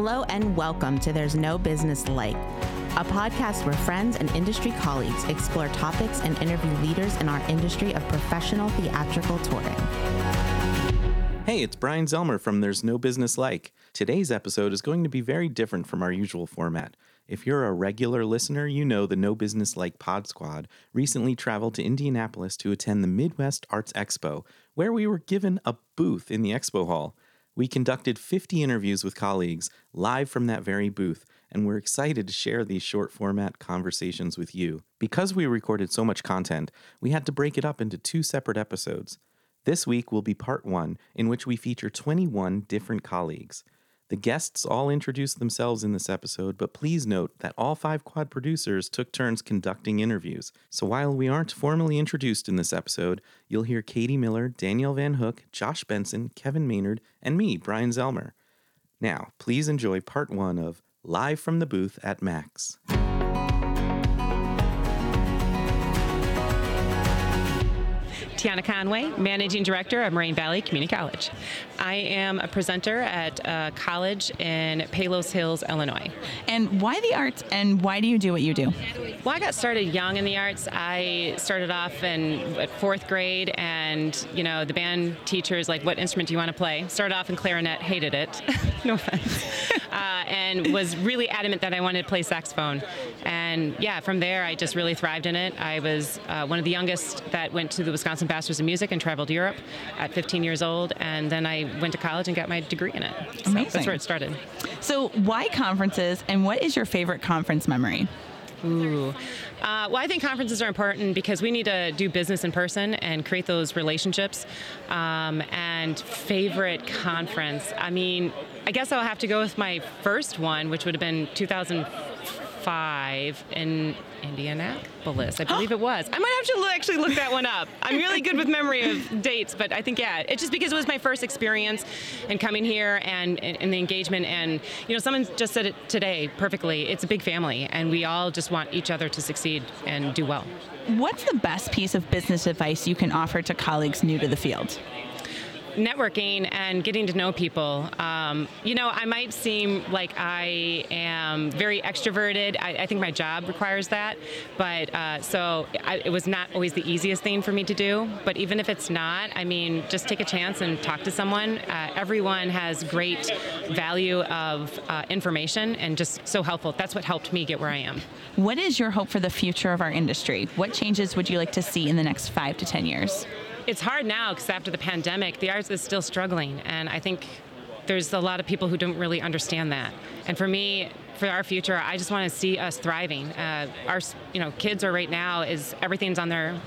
Hello and welcome to There's No Business Like, a podcast where friends and industry colleagues explore topics and interview leaders in our industry of professional theatrical touring. Hey, it's Brian Zelmer from There's No Business Like. Today's episode is going to be very different from our usual format. If you're a regular listener, you know the No Business Like Pod Squad recently traveled to Indianapolis to attend the Midwest Arts Expo, where we were given a booth in the expo hall. We conducted 50 interviews with colleagues live from that very booth, and we're excited to share these short format conversations with you. Because we recorded so much content, we had to break it up into two separate episodes. This week will be part one, in which we feature 21 different colleagues. The guests all introduce themselves in this episode, but please note that all five quad producers took turns conducting interviews. So while we aren't formally introduced in this episode, you'll hear Katie Miller, Danielle Van Hook, Josh Benson, Kevin Maynard, and me, Brian Zelmer. Now, please enjoy part one of Live from the Booth at Max. Tiana Conway, Managing Director of Moraine Valley Community College. I am a presenter at a college in Palos Hills, Illinois. And why the arts and why do you do what you do? Well, I got started young in the arts. I started off in fourth grade, and you know, the band teacher is like, "What instrument do you want to play?" Started off in clarinet, hated it, no offense, uh, and was really adamant that I wanted to play saxophone. And yeah, from there, I just really thrived in it. I was uh, one of the youngest that went to the Wisconsin Masters in Music and traveled Europe at 15 years old, and then I went to college and got my degree in it. So Amazing. that's where it started. So, why conferences and what is your favorite conference memory? Ooh. Uh, well, I think conferences are important because we need to do business in person and create those relationships. Um, and favorite conference, I mean, I guess I'll have to go with my first one, which would have been 2005 in Indianapolis. I believe it was. I might have to actually look that one up. I'm really good with memory of dates, but I think, yeah, it's just because it was my first experience and coming here and, and, and the engagement. And, you know, someone just said it today perfectly. It's a big family, and we all just want each other to succeed and do well. What's the best piece of business advice you can offer to colleagues new to the field? Networking and getting to know people. Um, you know, I might seem like I am very extroverted. I, I think my job requires that, but uh, so I, it was not always the easiest thing for me to do. But even if it's not, I mean, just take a chance and talk to someone. Uh, everyone has great value of uh, information and just so helpful. That's what helped me get where I am. What is your hope for the future of our industry? What changes would you like to see in the next five to 10 years? It's hard now because after the pandemic, the arts is still struggling, and I think there's a lot of people who don't really understand that. And for me, for our future, I just want to see us thriving. Uh, our, you know, kids are right now is everything's on their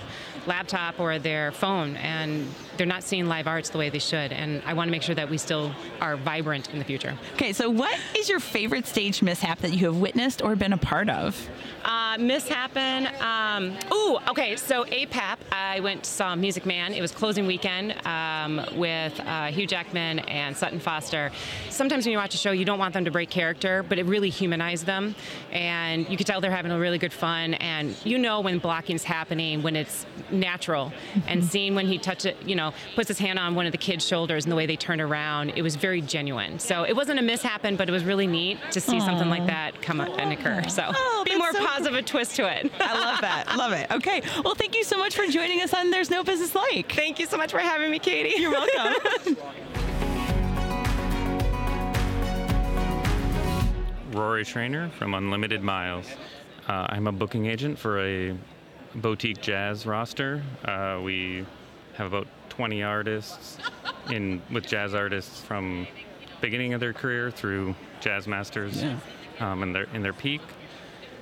laptop or their phone, and they're not seeing live arts the way they should. And I want to make sure that we still are vibrant in the future. Okay, so what is your favorite stage mishap that you have witnessed or been a part of? Uh, mishappen. Um, ooh, okay. So APAP, I went saw Music Man. It was closing weekend um, with uh, Hugh Jackman and Sutton Foster. Sometimes when you watch a show, you don't want them to break character, but it really humanized them, and you could tell they're having a really good fun. And you know when blocking's happening when it's natural, and seeing when he touches it, you know, puts his hand on one of the kids' shoulders and the way they turn around, it was very genuine. So it wasn't a mishappen, but it was really neat to see Aww. something like that come up and occur. So oh, be more so positive a twist to it. I love that. Love it. Okay. Well, thank you so much for joining us on There's No Business Like. Thank you so much for having me, Katie. You're welcome. Rory Trainor from Unlimited Miles. Uh, I'm a booking agent for a boutique jazz roster. Uh, we have about 20 artists in with jazz artists from beginning of their career through jazz masters yeah. um, in their in their peak.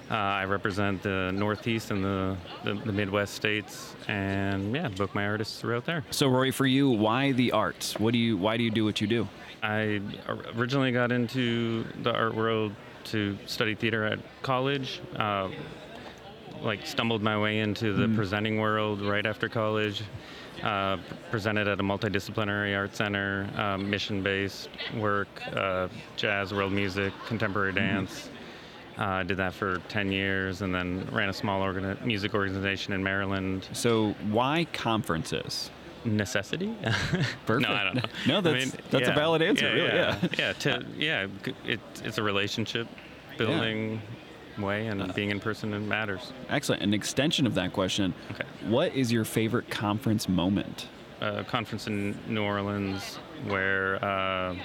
Uh, I represent the Northeast and the, the, the, Midwest states, and yeah, book my artists throughout there. So, Rory, for you, why the arts? What do you? Why do you do what you do? I originally got into the art world to study theater at college. Uh, like stumbled my way into the mm. presenting world right after college. Uh, presented at a multidisciplinary art center, uh, mission-based work, uh, jazz, world music, contemporary mm-hmm. dance. I uh, did that for 10 years and then ran a small organi- music organization in Maryland. So, why conferences? necessity. Perfect. No, I don't know. No, I that's- that's a valid answer, really, yeah. yeah. To, yeah. It, it's a relationship building way, and Uh, being in person it matters. Excellent. An extension of that question. Okay. What is your favorite conference moment? a conference in New Orleans where uh,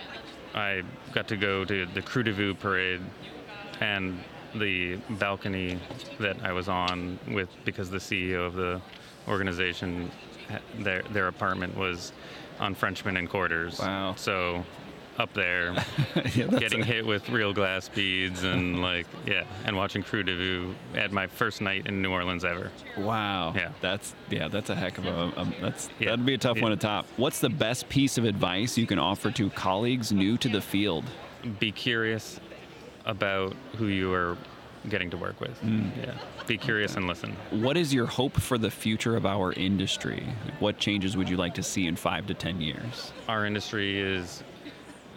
I got to go to the Krewe du Vieux parade and the balcony that I was on with because the CEO of the organization, their their apartment was on Frenchman and Quarters. Wow. So up there, yeah, getting hit with real glass beads and like yeah, and watching Krewe du Vieux at my first night in New Orleans ever. Wow. Yeah. That's yeah. That's a heck of a. Um, that's Yeah. that'd be a tough Yeah. one to top. What's the best piece of advice you can offer to colleagues new to the field? be curious about who you are getting to work with. Yeah. Be curious and listen. What is your hope for the future of our industry? What changes would you like to see in five to ten years? Our industry is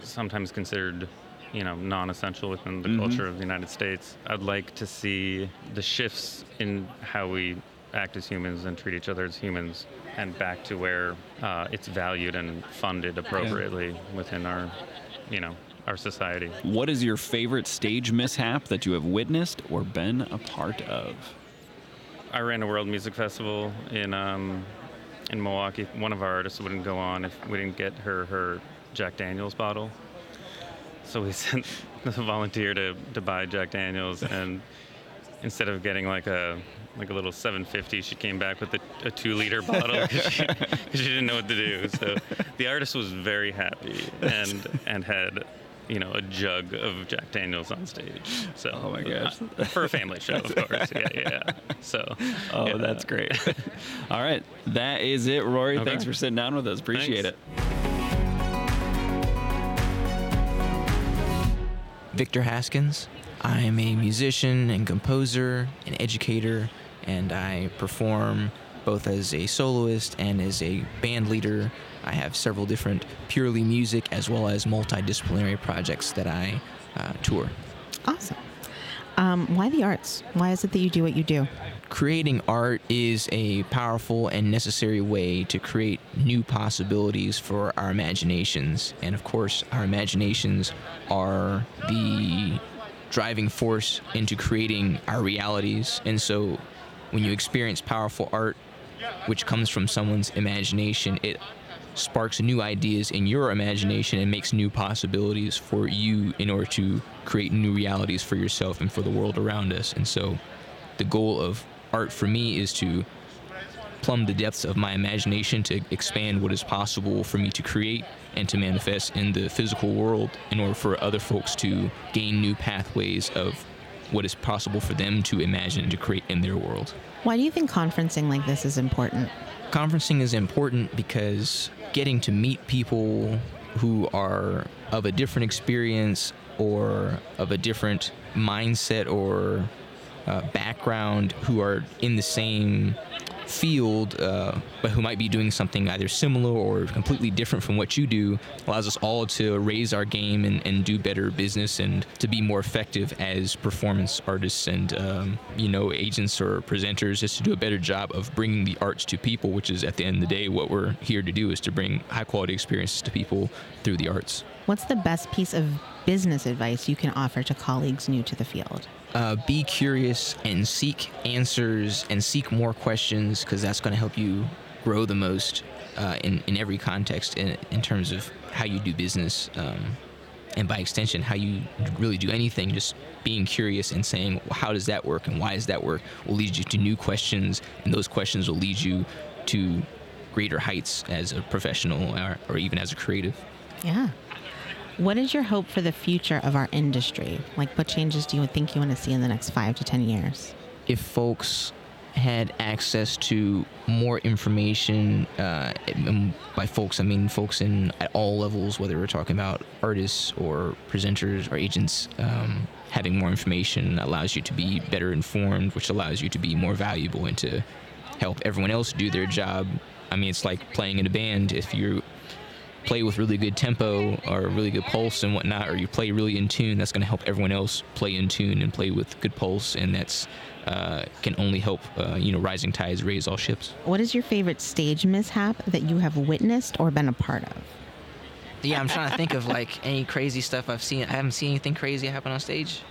sometimes considered, you know, non-essential within the culture of the United States. I'd like to see the shifts in how we act as humans and treat each other as humans and back to where uh, it's valued and funded appropriately within our, you know, our society. What is your favorite stage mishap that you have witnessed or been a part of? I ran a world music festival in um, in Milwaukee. One of our artists wouldn't go on if we didn't get her her Jack Daniels bottle. So we sent the volunteer to, to buy Jack Daniels, and instead of getting like a like a little 750, she came back with a, a two liter bottle because she, she didn't know what to do. So the artist was very happy and and had. You know, a jug of Jack Daniels on stage. So, Oh my gosh. uh, for a family show, of course. Yeah, yeah. yeah. So, Oh, yeah. that's great. All right, that is it, Rory. Okay. Thanks for sitting down with us. Appreciate Thanks. it. Victor Haskins. I am a musician and composer and educator, and I perform both as a soloist and as a band leader. I have several different purely music as well as multidisciplinary projects that I uh, tour. Awesome. Um, why the arts? Why is it that you do what you do? Creating art is a powerful and necessary way to create new possibilities for our imaginations. And of course, our imaginations are the driving force into creating our realities. And so when you experience powerful art, which comes from someone's imagination, it sparks new ideas in your imagination and makes new possibilities for you in order to create new realities for yourself and for the world around us. And so the goal of art for me is to plumb the depths of my imagination to expand what is possible for me to create and to manifest in the physical world in order for other folks to gain new pathways of what is possible for them to imagine and to create in their world. Why do you think conferencing like this is important? Conferencing is important because getting to meet people who are of a different experience or of a different mindset or uh, background who are in the same field, uh, but who might be doing something either similar or completely different from what you do, allows us all to raise our game and, and do better business and to be more effective as performance artists and, um, you know, agents or presenters, just to do a better job of bringing the arts to people, which is at the end of the day what we're here to do is to bring high quality experiences to people through the arts. What's the best piece of business advice you can offer to colleagues new to the field? uh, be curious and seek answers and seek more questions because that's going to help you grow the most uh, in, in every context in, in terms of how you do business um, and by extension how you really do anything just being curious and saying well, how does that work and why does that work will lead you to new questions and those questions will lead you to greater heights as a professional or, or even as a creative Yeah. What is your hope for the future of our industry? Like, what changes do you think you want to see in the next five to 10 years? if folks had access to more information, uh, by folks I mean folks in at all levels, whether we're talking about artists or presenters or agents, um, having more information allows you to be better informed, which allows you to be more valuable and to help everyone else do their job. I mean, it's like playing in a band. If you play with really good tempo or really good pulse and whatnot, or you play really in tune, that's going to help everyone else play in tune and play with good pulse, and that's uh, can only help uh, you know rising tides raise all ships. What is your favorite stage mishap that you have witnessed or been a part of? Yeah, I'm trying to think of like any crazy stuff I've seen. I haven't seen anything crazy happen on stage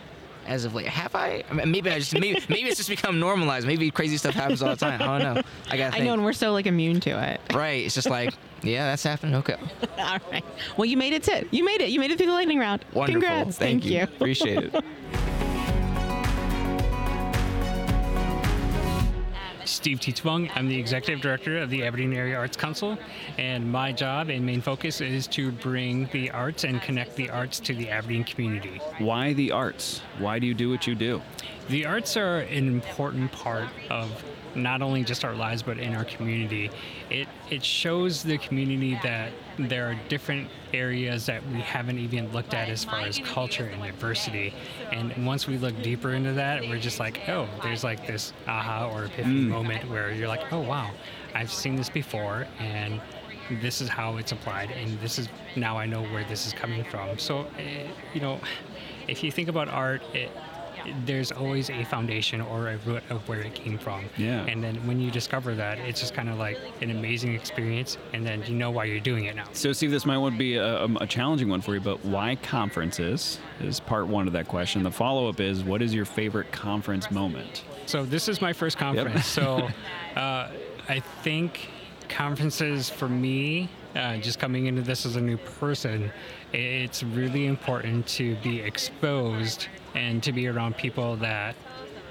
as of late. Have I? Maybe I just maybe maybe it's just become normalized. Maybe crazy stuff happens all the time. I don't know. I got. I know, and we're so like immune to it. Right. It's just like, yeah, that's happening. Okay. All right. Well, you made it to you made it. You made it through the lightning round. Wonderful. Congrats. Thank, you. Appreciate it. Steve Thithavong. I'm the executive director of the Aberdeen Area Arts Council, and my job and main focus is to bring the arts and connect the arts to the Aberdeen community. Why the arts? Why do you do what you do? The arts are an important part of not only just our lives but in our community. It it shows the community that there are different areas that we haven't even looked at as far as culture and diversity. And once we look deeper into that, we're just like, oh, there's like this aha or epiphany moment where you're like, oh wow, I've seen this before and this is how it's applied and this is now I know where this is coming from. So, eh, you know, if you think about art, it, there's always a foundation or a root of where it came from. Yeah. And then when you discover that, it's just kind of like an amazing experience, and then you know why you're doing it now. So, Steve, this might be a, a challenging one for you, but why conferences is part one of that question. The follow up is, what is your favorite conference moment? So this is my first conference. so uh, I think conferences for me, uh, just coming into this as a new person, it's really important to be exposed and to be around people that.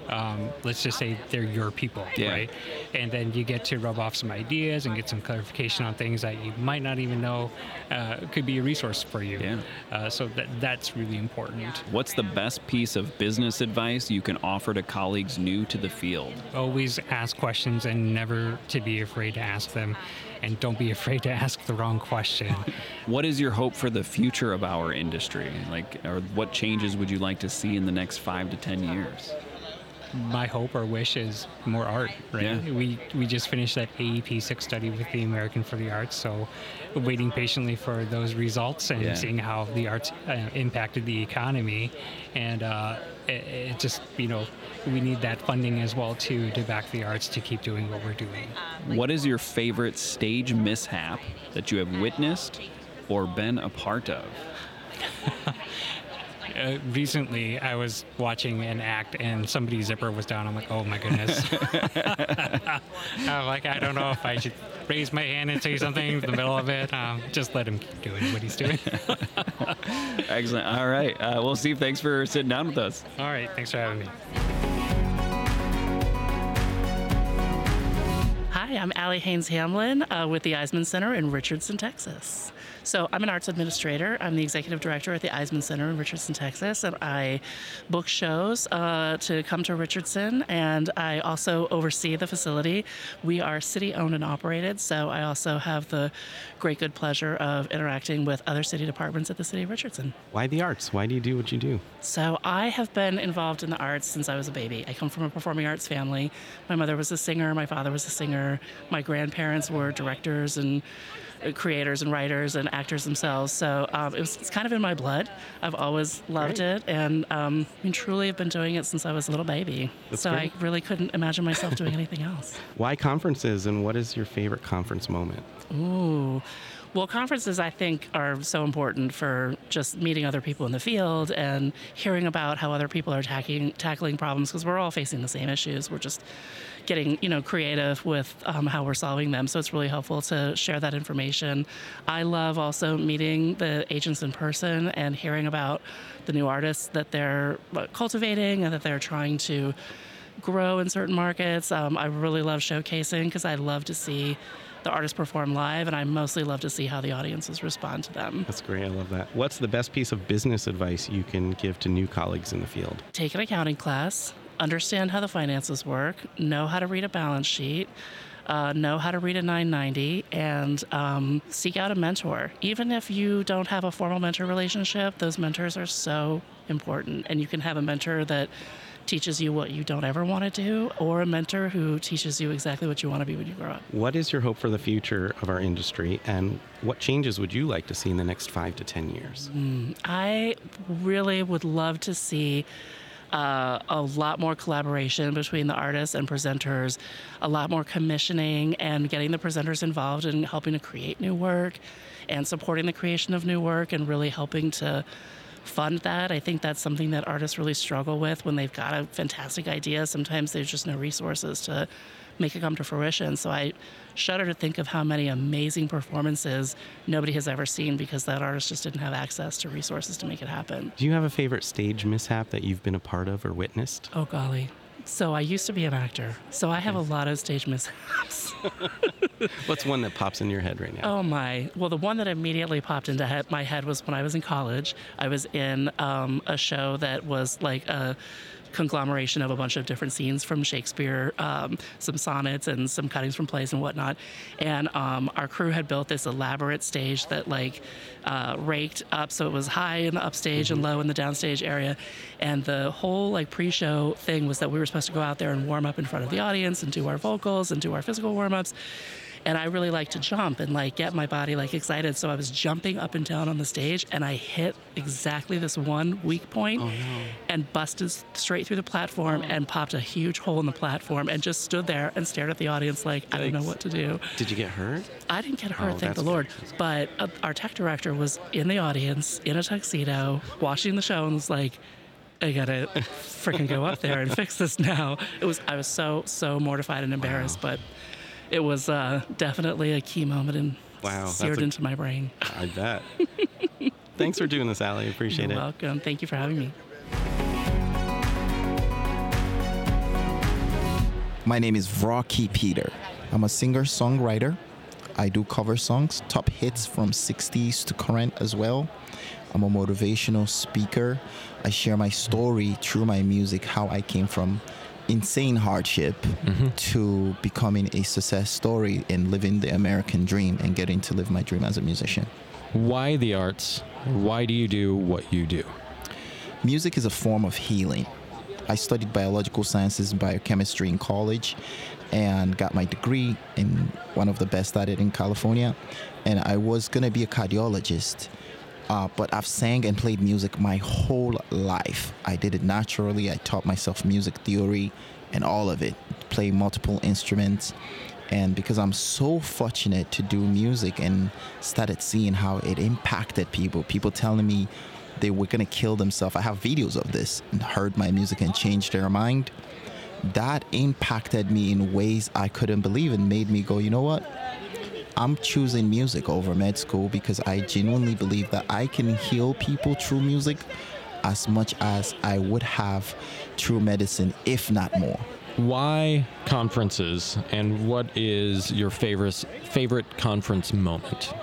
Um, let's just say they're your people, Yeah. right? And then you get to rub off some ideas and get some clarification on things that you might not even know uh, could be a resource for you. Yeah. Uh, so that that's really important. What's the best piece of business advice you can offer to colleagues new to the field? always ask questions and never to be afraid to ask them and don't be afraid to ask the wrong question What is your hope for the future of our industry? Like, or what changes would you like to see in the next five to ten years? My hope or wish is more art right Yeah. we we just finished that aep 6 study with the american for the arts so waiting patiently for those results and Yeah. seeing how the arts uh, impacted the economy and uh, it, it just you know we need that funding as well too to back the arts to keep doing what we're doing What is your favorite stage mishap that you have witnessed or been a part of? uh, recently I was watching an act and somebody's zipper was down. I'm like, oh my goodness. I'm like, I don't know if I should raise my hand and say something in the middle of it. Um, just let him keep doing what he's doing. Excellent. All right. Uh, well, Steve, thanks for sitting down with us. All right, thanks for having me. Hi, I'm Ally Hayes-Hamblin uh, with the Eisemann Center in Richardson, Texas. So I'm an arts administrator. I'm the executive director at the Eisemann Center in Richardson, Texas, and I book shows uh, to come to Richardson, and I also oversee the facility. We are city-owned and operated, so I also have the great good pleasure of interacting with other city departments at the city of Richardson. Why the arts? Why do you do what you do? So I have been involved in the arts since I was a baby. I come from a performing arts family. My mother was a singer, my father was a singer, my grandparents were directors and creators and writers and actors themselves. So um, it was, it's kind of in my blood. I've always loved it, and um, I mean, truly I've been doing it since I was a little baby. That's so great. I really couldn't imagine myself doing anything else. Why conferences and what is your favorite conference moment? Ooh. Well, conferences I think are so important for just meeting other people in the field and hearing about how other people are tackling tackling problems because we're all facing the same issues. We're just getting you know creative with um, how we're solving them. So it's really helpful to share that information. I love also meeting the agents in person and hearing about the new artists that they're uh, cultivating and that they're trying to grow in certain markets. Um, I really love showcasing because I love to see the artists perform live, and I mostly love to see how the audiences respond to them. That's great. I love that. What's the best piece of business advice you can give to new colleagues in the field? Take an accounting class, understand how the finances work, know how to read a balance sheet. uh, know how to read a 990, and um, seek out a mentor. Even if you don't have a formal mentor relationship, those mentors are so important. And you can have a mentor that teaches you what you don't ever want to do, or a mentor who teaches you exactly what you want to be when you grow up. What is your hope for the future of our industry, and what changes would you like to see in the next five to 10 years? I really would love to see uh, a lot more collaboration between the artists and presenters, a lot more commissioning and getting the presenters involved in helping to create new work and supporting the creation of new work and really helping to fund that. I think that's something that artists really struggle with when they've got a fantastic idea. Sometimes there's just no resources to make it come to fruition. So I shudder to think of how many amazing performances nobody has ever seen because that artist just didn't have access to resources to make it happen. Do you have a favorite stage mishap that you've been a part of or witnessed? Oh, golly. So I used to be an actor, so I have a lot of stage mishaps. What's one that pops in your head right now? Oh my! Well, the one that immediately popped into he- my head was when I was in college. I was in um, a show that was like a conglomeration of a bunch of different scenes from Shakespeare, um, some sonnets and some cuttings from plays and whatnot. And um, our crew had built this elaborate stage that like uh, raked up, so it was high in the upstage and low in the downstage area. And the whole like pre-show thing was that we were supposed to go out there and warm up in front of the audience and do our vocals and do our physical warm-ups and I really like to jump and like get my body like excited. So I was jumping up and down on the stage, and I hit exactly this one weak point and busted straight through the platform and popped a huge hole in the platform and just stood there and stared at the audience like I don't know what to do. Did you get hurt? I didn't get hurt, Oh, thank the Lord. good. But uh, our tech director was in the audience in a tuxedo, watching the show, and was like, "I gotta freaking go up there and fix this now." It was I was so so mortified and embarrassed, but it was uh, definitely a key moment and Wow, that's seared a- into my brain. I bet. Thanks for doing this, Ally. Appreciate You're it. welcome. Thank you for having me. My name is Rocky Peter. I'm a singer songwriter. I do cover songs, top hits from 60s to current as well. I'm a motivational speaker. I share my story through my music, how I came from insane hardship mm-hmm. to becoming a success story and living the American dream and getting to live my dream as a musician. Why the arts? Why do you do what you do? Music is a form of healing. I studied biological sciences and biochemistry in college and got my degree in one of the best at it in California. And I was going to be a cardiologist. Uh, but I've sang and played music my whole life. I did it naturally. I taught myself music theory and all of it, play multiple instruments. And because I'm so fortunate to do music and started seeing how it impacted people, people telling me they were gonna kill themselves. I have videos of this and heard my music and changed their mind. That impacted me in ways I couldn't believe and made me go, you know what? I'm choosing music over med school because I genuinely believe that I can heal people through music as much as I would have through medicine, if not more. Why conferences and what is your favorite favorite conference moment?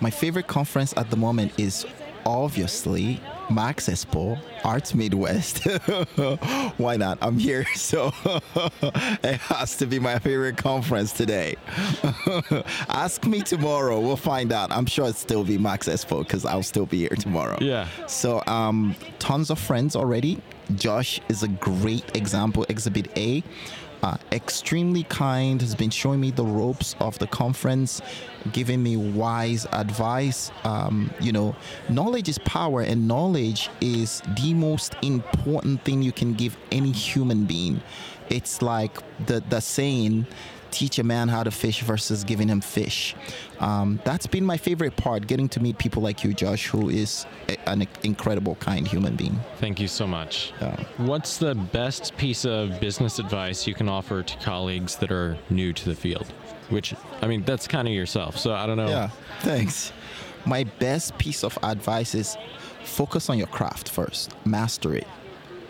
My favorite conference at the moment is obviously Max Expo, Arts Midwest. Why not? I'm here, so it has to be my favorite conference today. Ask me tomorrow, we'll find out. I'm sure it'll still be Max Expo because I'll still be here tomorrow. Yeah. So, um, tons of friends already. Josh is a great example, Exhibit A. Uh, extremely kind, has been showing me the ropes of the conference, giving me wise advice. Um, you know, knowledge is power, and knowledge is the most important thing you can give any human being. It's like the, the saying, teach a man how to fish versus giving him fish. Um, that's been my favorite part, getting to meet people like you, Josh, who is a, an incredible, kind human being. Thank you so much. Yeah. What's the best piece of business advice you can offer to colleagues that are new to the field? Which, I mean, that's kind of yourself. So I don't know. Yeah, thanks. My best piece of advice is focus on your craft first, master it.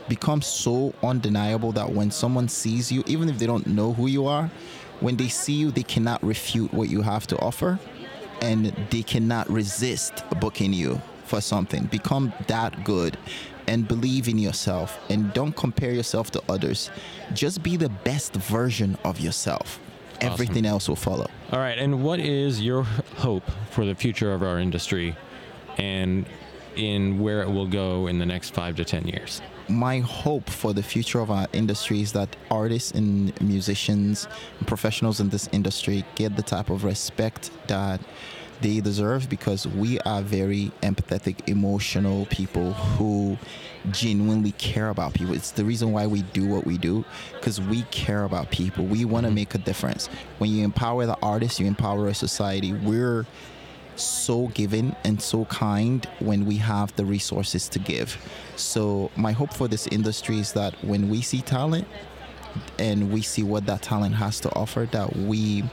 Become so undeniable that when someone sees you, even if they don't know who you are, when they see you, they cannot refute what you have to offer and they cannot resist booking you for something. Become that good and believe in yourself and don't compare yourself to others. Just be the best version of yourself. everything else will follow. All right, and what is your hope for the future of our industry and in where it will go in the next five to 10 years? My hope for the future of our industry is that artists and musicians and professionals in this industry get the type of respect that they deserve because we are very empathetic, emotional people who genuinely care about people. It's the reason why we do what we do because we care about people. We want to mm-hmm. make a difference. When you empower the artists, you empower a society. We're so giving and so kind when we have the resources to give. So, my hope for this industry is that when we see talent and we see what that talent has to offer, that we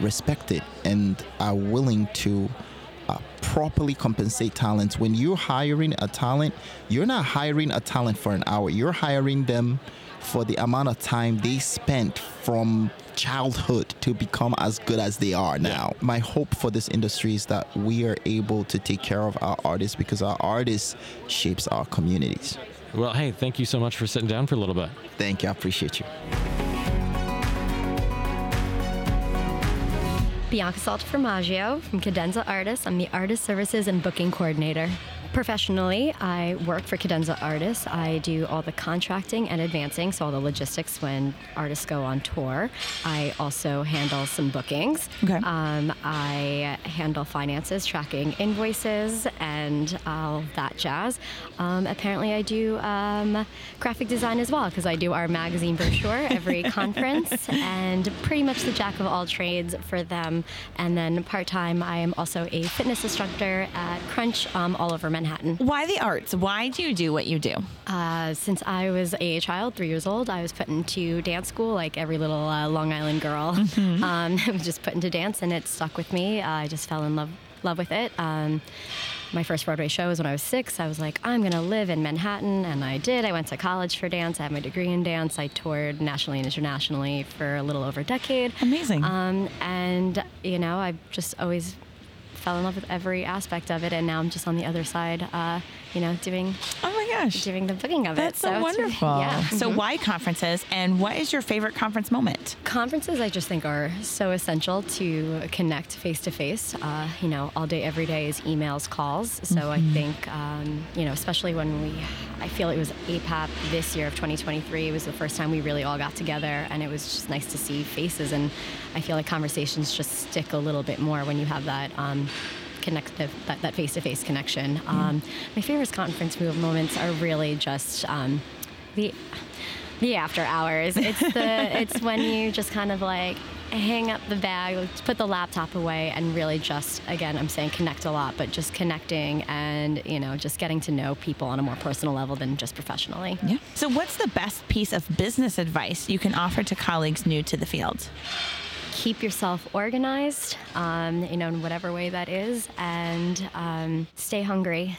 respect it and are willing to uh, properly compensate talents. When you're hiring a talent, you're not hiring a talent for an hour, you're hiring them for the amount of time they spent from childhood to become as good as they are now. My hope for this industry is that we are able to take care of our artists because our artists shapes our communities. Well, hey, thank you so much for sitting down for a little bit. Thank you. I appreciate you. Bianca Saltaformaggio from Cadenza Artists. I'm the Artist Services and Booking Coordinator. Professionally, I work for Cadenza Artists. I do all the contracting and advancing, so all the logistics when artists go on tour. I also handle some bookings. Okay. Um, I handle finances, tracking invoices, and all that jazz. Um, apparently, I do um, graphic design as well because I do our magazine brochure every conference, and pretty much the jack of all trades for them. And then part time, I am also a fitness instructor at Crunch um, all over Manhattan. Why the arts? Why do you do what you do? Uh, since I was a child, three years old, I was put into dance school like every little uh, Long Island girl. Um, I was just put into dance, and it stuck with me. Uh, I just fell in love love with it. Um, my first Broadway show was when I was six. I was like, I'm gonna live in Manhattan, and I did. I went to college for dance. I have my degree in dance. I toured nationally and internationally for a little over a decade. Amazing. Um, and you know, I've just always fell in love with every aspect of it, and now I'm just on the other side, uh, you know, doing oh my gosh, doing the booking of That's it. so, it's- wonderful. yeah. So Mhm. why conferences and what is your favorite conference moment? Conferences, I just think, are so essential to connect face to face. Uh, You know, all day, every day is emails, calls. So I Mhm. think, um, you know, especially when we, I feel it was APAP this year of 2023. It was the first time we really all got together, and it was just nice to see faces. And I feel like conversations just stick a little bit more when you have that. Um, connective that, that face-to-face connection um, my favorite conference move moments are really just um, the the after hours. It's the it's when you just kind of like hang up the bag, put the laptop away, and really just again I'm saying connect a lot, but just connecting and you know just getting to know people on a more personal level than just professionally. Yeah. So what's the best piece of business advice you can offer to colleagues new to the field? Keep yourself organized, um, you know, in whatever way that is, and um, stay hungry.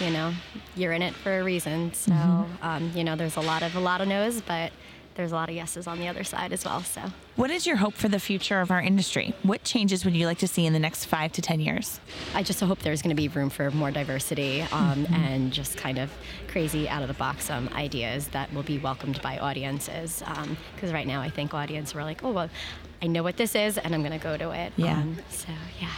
You know, you're in it for a reason. So, Mhm. um, you know, there's a lot of a lot of no's, but there's a lot of yeses on the other side as well. So. What is your hope for the future of our industry? What changes would you like to see in the next five to 10 years? I just hope there's going to be room for more diversity um, Mhm. and just kind of crazy out of the box um, ideas that will be welcomed by audiences. Because right now, I think audiences are like, oh, well, I know what this is and I'm going to go to it. Yeah. Um, so, yeah.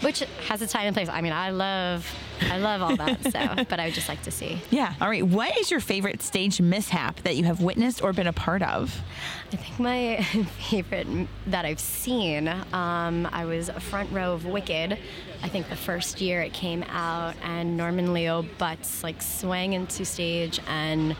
Which has a time and place. I mean, I love, I love all that. So, but I would just like to see. Yeah. All right. What is your favorite stage mishap that you have witnessed or been a part of? I think my favorite that I've seen, um, I was a front row of Wicked. I think the first year it came out, and Norbert Leo Butz like swang into stage and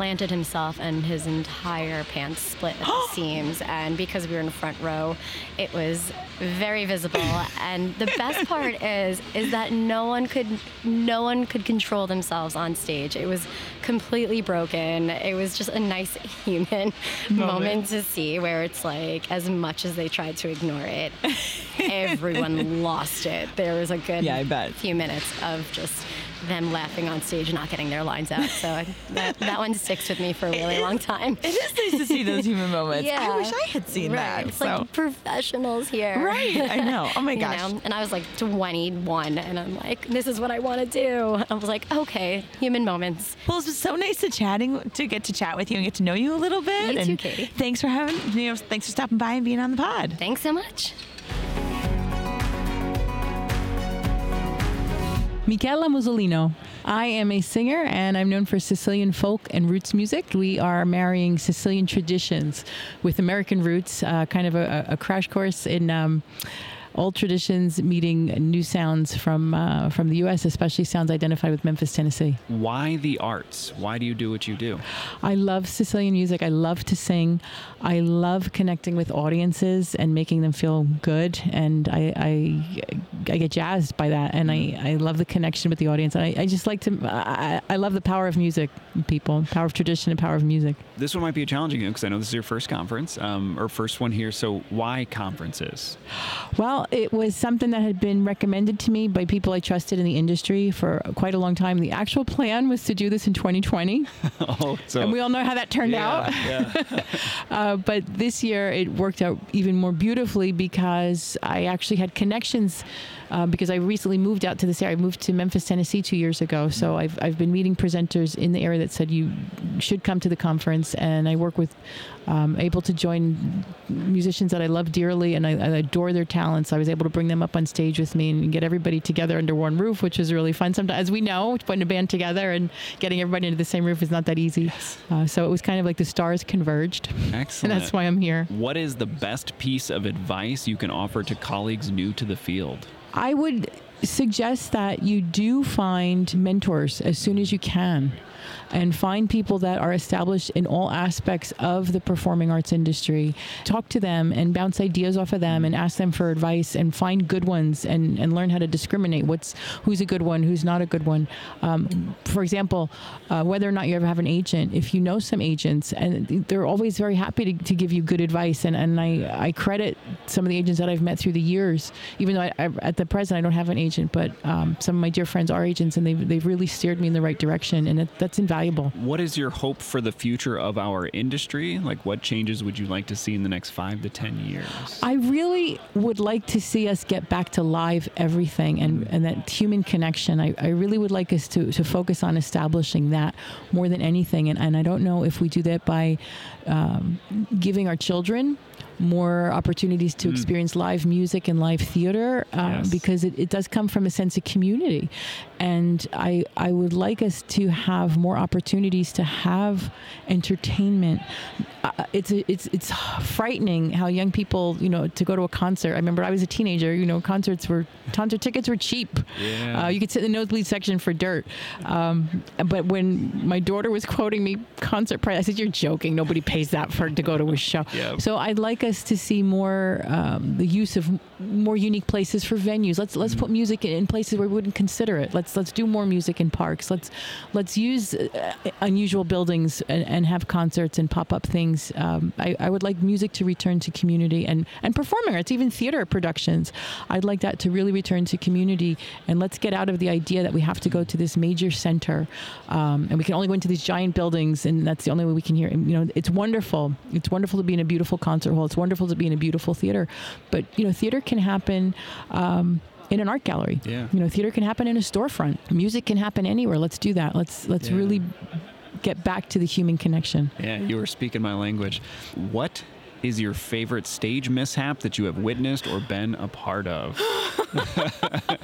planted himself, and his entire pants split at the seams. And because we were in the front row, it was very visible. and the best part is, is that no one could, no one could control themselves on stage. It was completely broken. It was just a nice human moment to see where it's like as much as they tried to ignore it everyone lost it there was a good Yeah, few minutes of just them laughing on stage and not getting their lines out. So I, that, that one sticks with me for a really long time. It is nice to see those human moments. Yeah. I wish I had seen right. that. It's so. like professionals here. Right, I know. Oh my You gosh. know? And I was like 21, and I'm like, this is what I want to do. I was like, okay, human moments. Well, it was so nice to chatting to get to chat with you and get to know you a little bit. You and too, Katie. Thanks for having you know, thanks for stopping by and being on the pod. Thanks so much. Michela Musolino. I am a singer and I'm known for Sicilian folk and roots music. We are marrying Sicilian traditions with American roots, uh, kind of a, a crash course in. Um, old traditions meeting new sounds from uh, from the U.S., especially sounds identified with Memphis, Tennessee. Why the arts? Why do you do what you do? I love Sicilian music. I love to sing. I love connecting with audiences and making them feel good. And I, I, I get jazzed by that. And I, I love the connection with the audience. And I, I just like to, I, I love the power of music, people, power of tradition and power of music. This one might be a challenging one because I know this is your first conference um, or first one here. So why conferences? Well, it was something that had been recommended to me by people I trusted in the industry for quite a long time. The actual plan was to do this in 2020. oh, so and we all know how that turned yeah, out. Yeah. uh, but this year it worked out even more beautifully because I actually had connections. Uh, because I recently moved out to this area. I moved to Memphis, Tennessee two years ago. So I've, I've been meeting presenters in the area that said you should come to the conference. And I work with, um, able to join musicians that I love dearly and I, I adore their talents. I was able to bring them up on stage with me and get everybody together under one roof, which was really fun. Sometimes, as we know, putting a band together and getting everybody into the same roof is not that easy. Uh, so it was kind of like the stars converged. Excellent. And that's why I'm here. What is the best piece of advice you can offer to colleagues new to the field? I would suggest that you do find mentors as soon as you can and find people that are established in all aspects of the performing arts industry. Talk to them and bounce ideas off of them and ask them for advice and find good ones and, and learn how to discriminate what's who's a good one, who's not a good one. Um, for example, uh, whether or not you ever have an agent, if you know some agents and they're always very happy to, to give you good advice and, and I, I credit some of the agents that I've met through the years, even though I, I, at the present I don't have an agent, but um, some of my dear friends are agents and they've, they've really steered me in the right direction and it, that's invaluable. What is your hope for the future of our industry? Like, what changes would you like to see in the next five to 10 years? I really would like to see us get back to live everything and, and that human connection. I, I really would like us to, to focus on establishing that more than anything. And, and I don't know if we do that by um, giving our children more opportunities to experience live music and live theater um, Yes. because it, it does come from a sense of community. And I, I would like us to have more opportunities to have entertainment. Uh, it's, it's, it's frightening how young people, you know, to go to a concert. I remember I was a teenager, you know, concerts were, concert tickets were cheap. Yeah. Uh, you could sit in the nosebleed section for dirt. Um, but when my daughter was quoting me concert price, I said, "You're joking. Nobody pays that for to go to a show." Yeah. So I'd like us to see more um, the use of more unique places for venues. Let's let's put music in places where we wouldn't consider it. Let's let's do more music in parks. Let's let's use uh, unusual buildings and, and have concerts and pop up things. Um, I, I would like music to return to community and and performing arts, even theater productions. I'd like that to really return to community. And let's get out of the idea that we have to go to this major center um, and we can only go into these giant buildings and that's the only way we can hear. You know, it's wonderful. It's wonderful to be in a beautiful concert hall. It's wonderful to be in a beautiful theater. But you know, theater can happen. Um, in an art gallery, Yeah. you know, theater can happen in a storefront. Music can happen anywhere. Let's do that. Let's let's Yeah. really get back to the human connection. Yeah, you were speaking my language. What is your favorite stage mishap that you have witnessed or been a part of?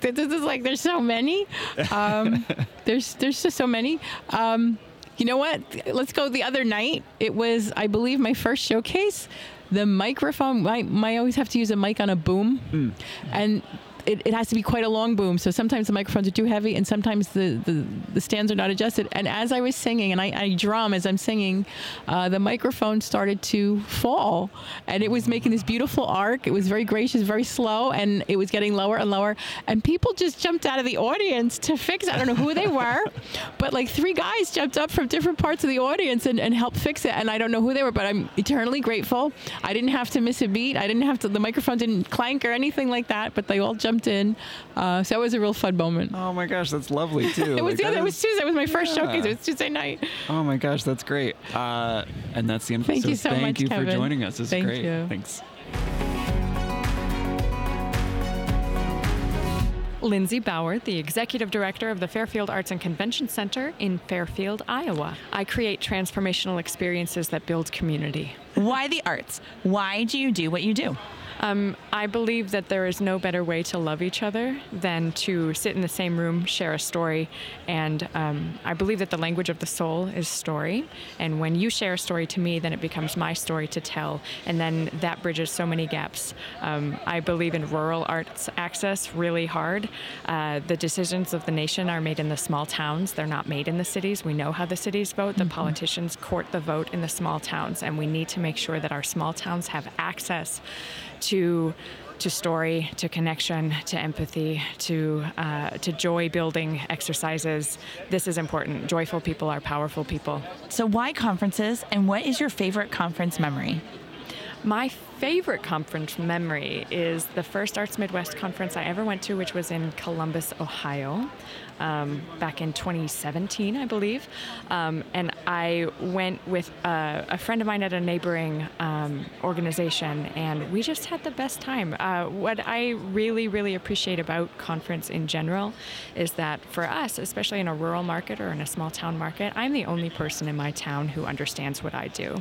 This is like there's so many. Um, there's there's just so many. Um, you know what? Let's go the other night. It was I believe my first showcase. The microphone. My, my I always have to use a mic on a boom, hmm. and. It, it has to be quite a long boom, so sometimes the microphones are too heavy, and sometimes the, the, the stands are not adjusted. And as I was singing, and I, I drum as I'm singing, uh, the microphone started to fall, and it was making this beautiful arc. It was very gracious, very slow, and it was getting lower and lower. And people just jumped out of the audience to fix. I don't know who they were, but like three guys jumped up from different parts of the audience and, and helped fix it. And I don't know who they were, but I'm eternally grateful. I didn't have to miss a beat. I didn't have to. The microphone didn't clank or anything like that. But they all jumped jumped in. Uh, so that was a real fun moment. Oh my gosh, that's lovely too. it was Like, the that other. It is- was Tuesday. It was my first Yeah. showcase. It was Tuesday night. Oh my gosh, that's great. Uh, and that's the end. Thank you so thank much, you for Kevin. joining us. This Thank great. you. Thanks. Lindsay Bauer, the Executive Director of the Fairfield Arts and Convention Center in Fairfield, Iowa. I create transformational experiences that build community. Why the arts? Why do you do what you do? Um, I believe that there is no better way to love each other than to sit in the same room, share a story, and um, I believe that the language of the soul is story. And when you share a story to me, then it becomes my story to tell, and then that bridges so many gaps. Um, I believe in rural arts access really hard. Uh, the decisions of the nation are made in the small towns; they're not made in the cities. We know how the cities vote. The politicians court the vote in the small towns, and we need to make sure that our small towns have access to to story, to connection, to empathy, to uh, to joy building exercises. This is important. Joyful people are powerful people. So why conferences and what is your favorite conference memory? My favorite conference memory is the first Arts Midwest conference I ever went to, which was in Columbus, Ohio, um, back in 2017, I believe. Um, and I went with a, a friend of mine at a neighboring um, organization, and we just had the best time. Uh, what I really, really appreciate about conference in general is that for us, especially in a rural market or in a small town market, I'm the only person in my town who understands what I do.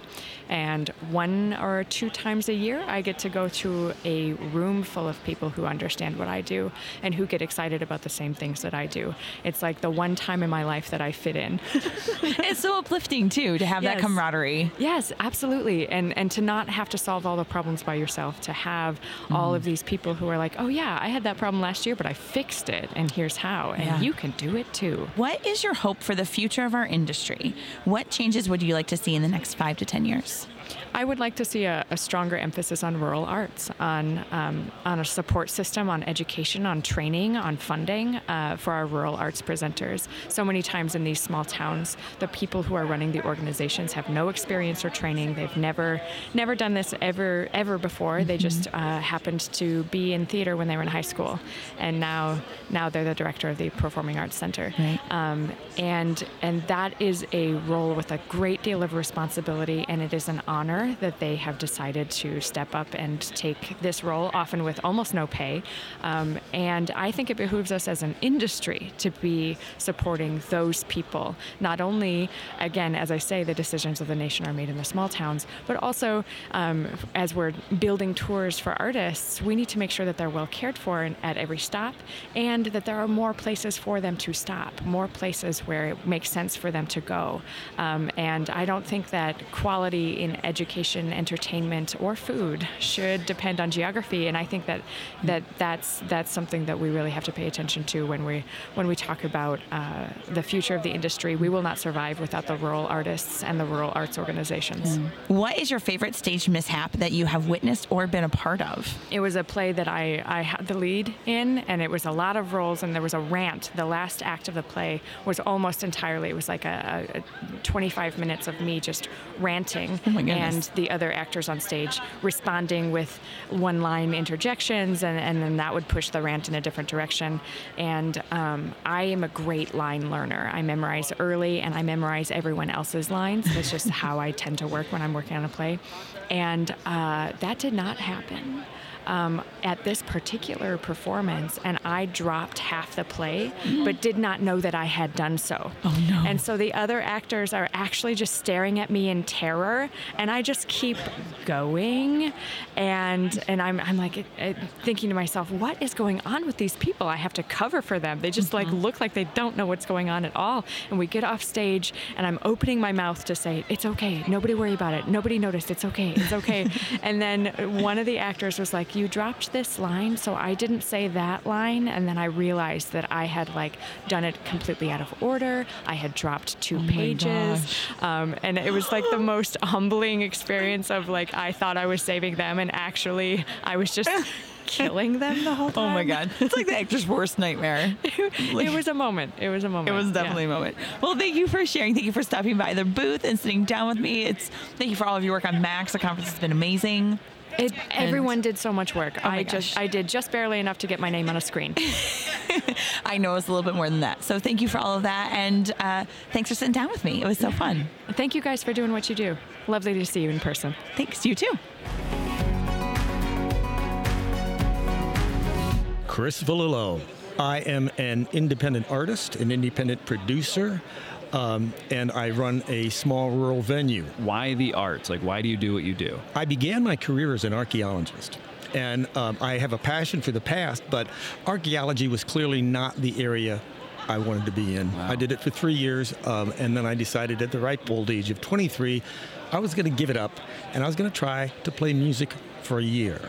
And one or two times a year, I get to go to a room full of people who understand what I do and who get excited about the same things that I do. It's like the one time in my life that I fit in. it's so uplifting too to have that camaraderie. Yes, absolutely. And and to not have to solve all the problems by yourself, to have all Mm. of these people who are like, "Oh yeah, I had that problem last year, but I fixed it and here's how." And Yeah. you can do it too. What is your hope for the future of our industry? What changes would you like to see in the next five to 10 years? Thanks. I would like to see a, a stronger emphasis on rural arts, on um, on a support system, on education, on training, on funding uh, for our rural arts presenters. So many times in these small towns, the people who are running the organizations have no experience or training. They've never never done this ever ever before. They just uh, happened to be in theater when they were in high school, and now now they're the director of the Performing Arts Center. Um, and and that is a role with a great deal of responsibility, and it is an honor that they have decided to step up and take this role, often with almost no pay. Um, and I think it behooves us as an industry to be supporting those people. Not only, again, as I say, the decisions of the nation are made in the small towns, but also um, as we're building tours for artists, we need to make sure that they're well cared for at every stop, and that there are more places for them to stop, more places where it makes sense for them to go. Um, and I don't think that quality in education, entertainment, or food should depend on geography. And I think that that that's that's something that we really have to pay attention to when we when we talk about uh, the future of the industry. We will not survive without the rural artists and the rural arts organizations. What is your favorite stage mishap that you have witnessed or been a part of? It was a play that I, I had the lead in, and it was a lot of roles, and there was a rant. The last act of the play was almost entirely, it was like a, a 25 minutes of me just ranting, my goodness. And the other actors on stage responding with one line interjections, and, and then that would push the rant in a different direction. And um, I am a great line learner. I memorize early, and I memorize everyone else's lines. That's just how I tend to work when I'm working on a play. And uh, that did not happen um, at this particular performance, and I dropped half the play, but did not know that I had done so. Oh no! And so the other actors are actually just staring at me in terror, and I just keep going, and and I'm I'm like uh, thinking to myself, what is going on with these people? I have to cover for them. They just like look like they don't know what's going on at all. And we get off stage, and I'm opening my mouth to say, it's okay, nobody worry about it, nobody noticed, it's okay, it's okay. and then one of the actors was like, you dropped this line, so I didn't say that line, and then I realized that I had like done it completely out of order. I had dropped two Oh pages, um, and it was like the most humbling experience of like I thought I was saving them, and actually I was just. Killing them the whole time. Oh my God. It's like the actor's worst nightmare. it was a moment. It was a moment. It was Yeah. definitely a moment. Well, thank you for sharing. Thank you for stopping by the booth and sitting down with me. It's thank you for all of your work on Max. The conference has been amazing. It, everyone did so much work. Oh my I just. I did just barely enough to get my name on a screen. I know it's a little bit more than that. So thank you for all of that, and uh, thanks for sitting down with me. It was so fun. Thank you guys for doing what you do. Lovely to see you in person. Thanks, you too. Chris Vallillo. I am an independent artist, an independent producer, um, and I run a small rural venue. Why the arts? Like, why do you do what you do? I began my career as an archaeologist. And um, I have a passion for the past, but archaeology was clearly not the area I wanted to be in. I did it for three years, um, and then I decided at the ripe old age of 23, I was going to give it up, and I was going to try to play music for a year.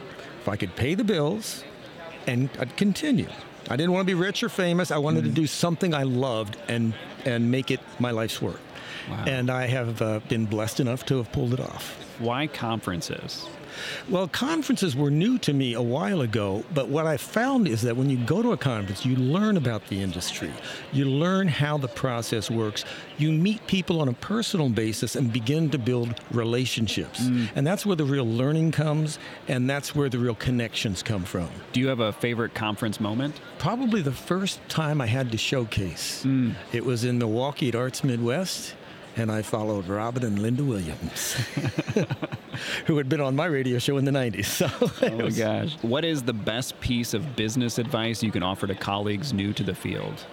If I could pay the bills, and I'd continue. I didn't want to be rich or famous. I wanted to do something I loved and and make it my life's work. And I have uh, been blessed enough to have pulled it off. Why conferences? Well, conferences were new to me a while ago, but what I found is that when you go to a conference, you learn about the industry. You learn how the process works. You meet people on a personal basis and begin to build relationships. Mm. And that's where the real learning comes, and that's where the real connections come from. Do you have a favorite conference moment? Probably the first time I had to showcase. Mm. It was in Milwaukee at Arts Midwest, and I followed Robin and Linda Williams, who had been on my radio show in the 90s. So Oh my gosh. What is the best piece of business advice you can offer to colleagues new to the field?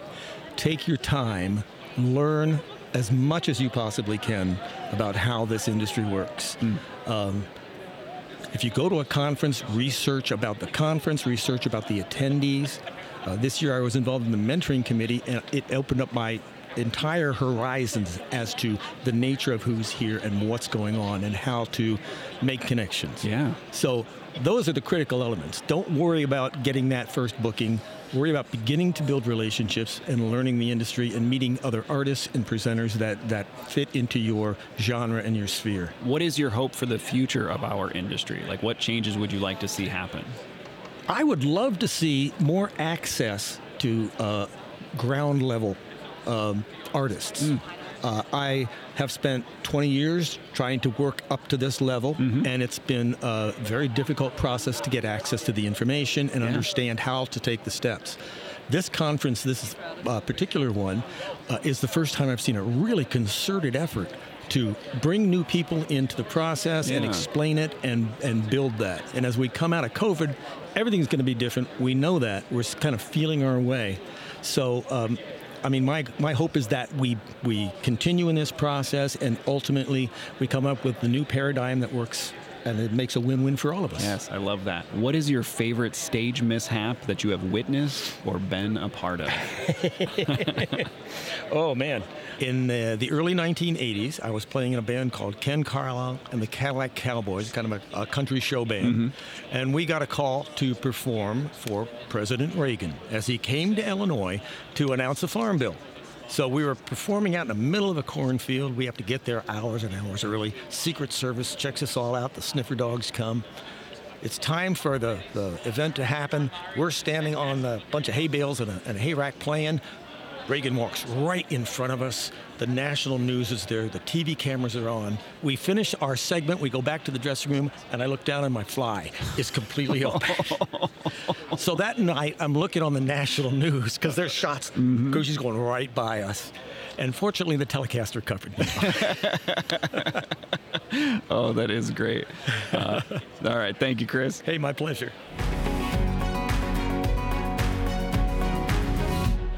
take your time, learn as much as you possibly can about how this industry works. Um, if you go to a conference, research about the conference, research about the attendees. Uh, this year I was involved in the mentoring committee, and it opened up my entire horizons as to the nature of who's here and what's going on and how to make connections. Yeah. So those are the critical elements. Don't worry about getting that first booking. Worry about beginning to build relationships and learning the industry and meeting other artists and presenters that, that fit into your genre and your sphere. What is your hope for the future of our industry? Like, what changes would you like to see happen? I would love to see more access to uh, ground level um, artists. Uh, I have spent 20 years trying to work up to this level, and it's been a very difficult process to get access to the information and understand how to take the steps. This conference, this uh, particular one, uh, is the first time I've seen a really concerted effort to bring new people into the process and explain it and, and build that. And as we come out of COVID, everything's going to be different. We know that. We're kind of feeling our way. So, um, I mean, my, my hope is that we, we continue in this process and ultimately we come up with the new paradigm that works and it makes a win win for all of us. Yes, I love that. What is your favorite stage mishap that you have witnessed or been a part of? oh man! In uh, the early 1980s, I was playing in a band called Ken Carlisle and the Cadillac Cowboys, kind of a, a country show band, and we got a call to perform for President Reagan as he came to Illinois to announce a farm bill. So we were performing out in the middle of a cornfield. We have to get there hours and hours early. Secret Service checks us all out. The sniffer dogs come. It's time for the, the event to happen. We're standing on a bunch of hay bales and a, and a hay rack playing. Reagan walks right in front of us. The national news is there. The TV cameras are on. We finish our segment. We go back to the dressing room, and I look down, and my fly is completely open. so that night, I'm looking on the national news because there's shots. Gucci's going right by us. And fortunately, the Telecaster covered me. oh, that is great. Uh, all right. Thank you, Chris. Hey, my pleasure.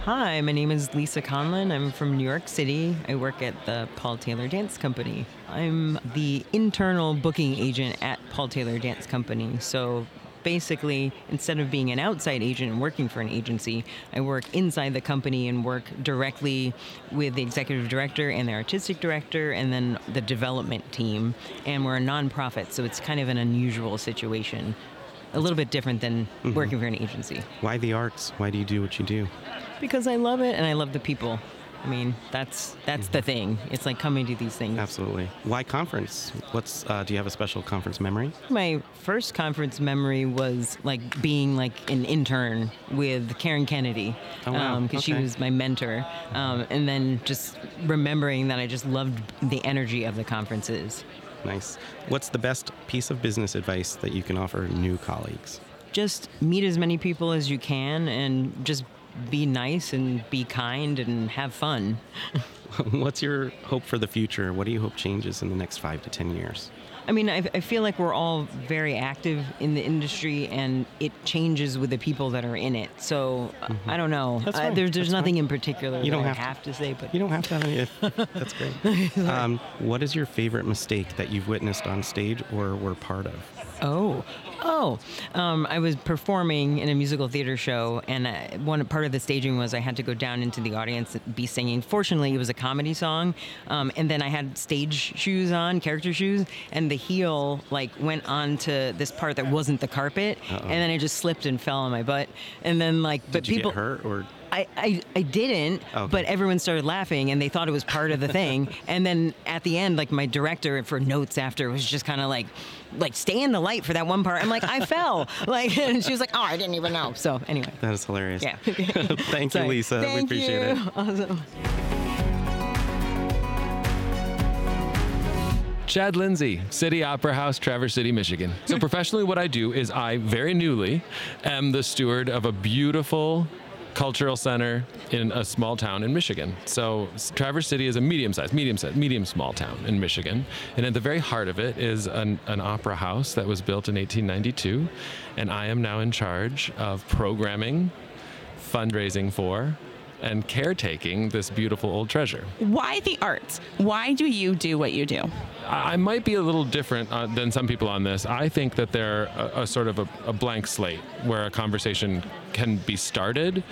Hi, my name is Lisa Conlon. I'm from New York City. I work at the Paul Taylor Dance Company. I'm the internal booking agent at Paul Taylor Dance Company. So basically, instead of being an outside agent and working for an agency, I work inside the company and work directly with the executive director and the artistic director and then the development team. And we're a nonprofit, so it's kind of an unusual situation. A little bit different than Mhm. working for an agency. Why the arts? Why do you do what you do? Because I love it and I love the people. I mean, that's that's the thing. It's like coming to these things. Absolutely. Why conference? What's uh, do you have a special conference memory? My first conference memory was like being like an intern with Karen Kennedy, Oh, wow. because she was my mentor, um, and then just remembering that I just loved the energy of the conferences. Nice. What's the best piece of business advice that you can offer new colleagues? Just meet as many people as you can and just be nice and be kind and have fun. What's your hope for the future? What do you hope changes in the next five to 10 years? I mean, I, I, feel like we're all very active in the industry, and it changes with the people that are in it. So mm-hmm. I don't know. That's uh, fine. there, there's That's nothing fine. in particular you don't have I have to, say, but you don't have to have any. That's great. um, what is your favorite mistake that you've witnessed on stage or were part of? Oh, oh! Um, I was performing in a musical theater show, and uh, one part of the staging was I had to go down into the audience and be singing. Fortunately, it was a comedy song, um, and then I had stage shoes on, character shoes, and the heel like went onto this part that wasn't the carpet, Uh-oh. and then it just slipped and fell on my butt, and then like, but Did you people get hurt or? I, I, I didn't, Okay. but everyone started laughing and they thought it was part of the thing. and then at the end, like my director for notes after was just kind of like, like stay in the light for that one part. I'm like, I fell. Like, and she was like, oh, I didn't even know. So anyway. That is hilarious. Yeah. Thank you, Lisa. Thank we appreciate you. it. Awesome. Chad Lindsay, City Opera House, Traverse City, Michigan. So, professionally, what I do is I very newly am the steward of a beautiful cultural center in a small town in Michigan. So, Traverse City is a medium sized, medium sized, medium small town in Michigan. And at the very heart of it is an, an opera house that was built in 1892. And I am now in charge of programming, fundraising for, and caretaking this beautiful old treasure. Why the arts? Why do you do what you do? I might be a little different uh, than some people on this. I think that they're a, a sort of a, a blank slate where a conversation can be started.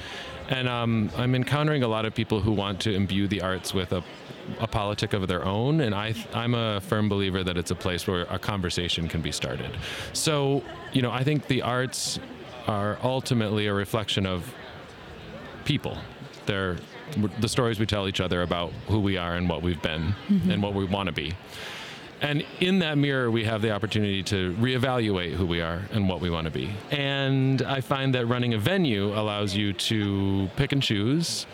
And um, I'm encountering a lot of people who want to imbue the arts with a, a politic of their own. And I, I'm a firm believer that it's a place where a conversation can be started. So, you know, I think the arts are ultimately a reflection of people. They're the stories we tell each other about who we are and what we've been Mhm. and what we want to be. And in that mirror, we have the opportunity to reevaluate who we are and what we want to be. And I find that running a venue allows you to pick and choose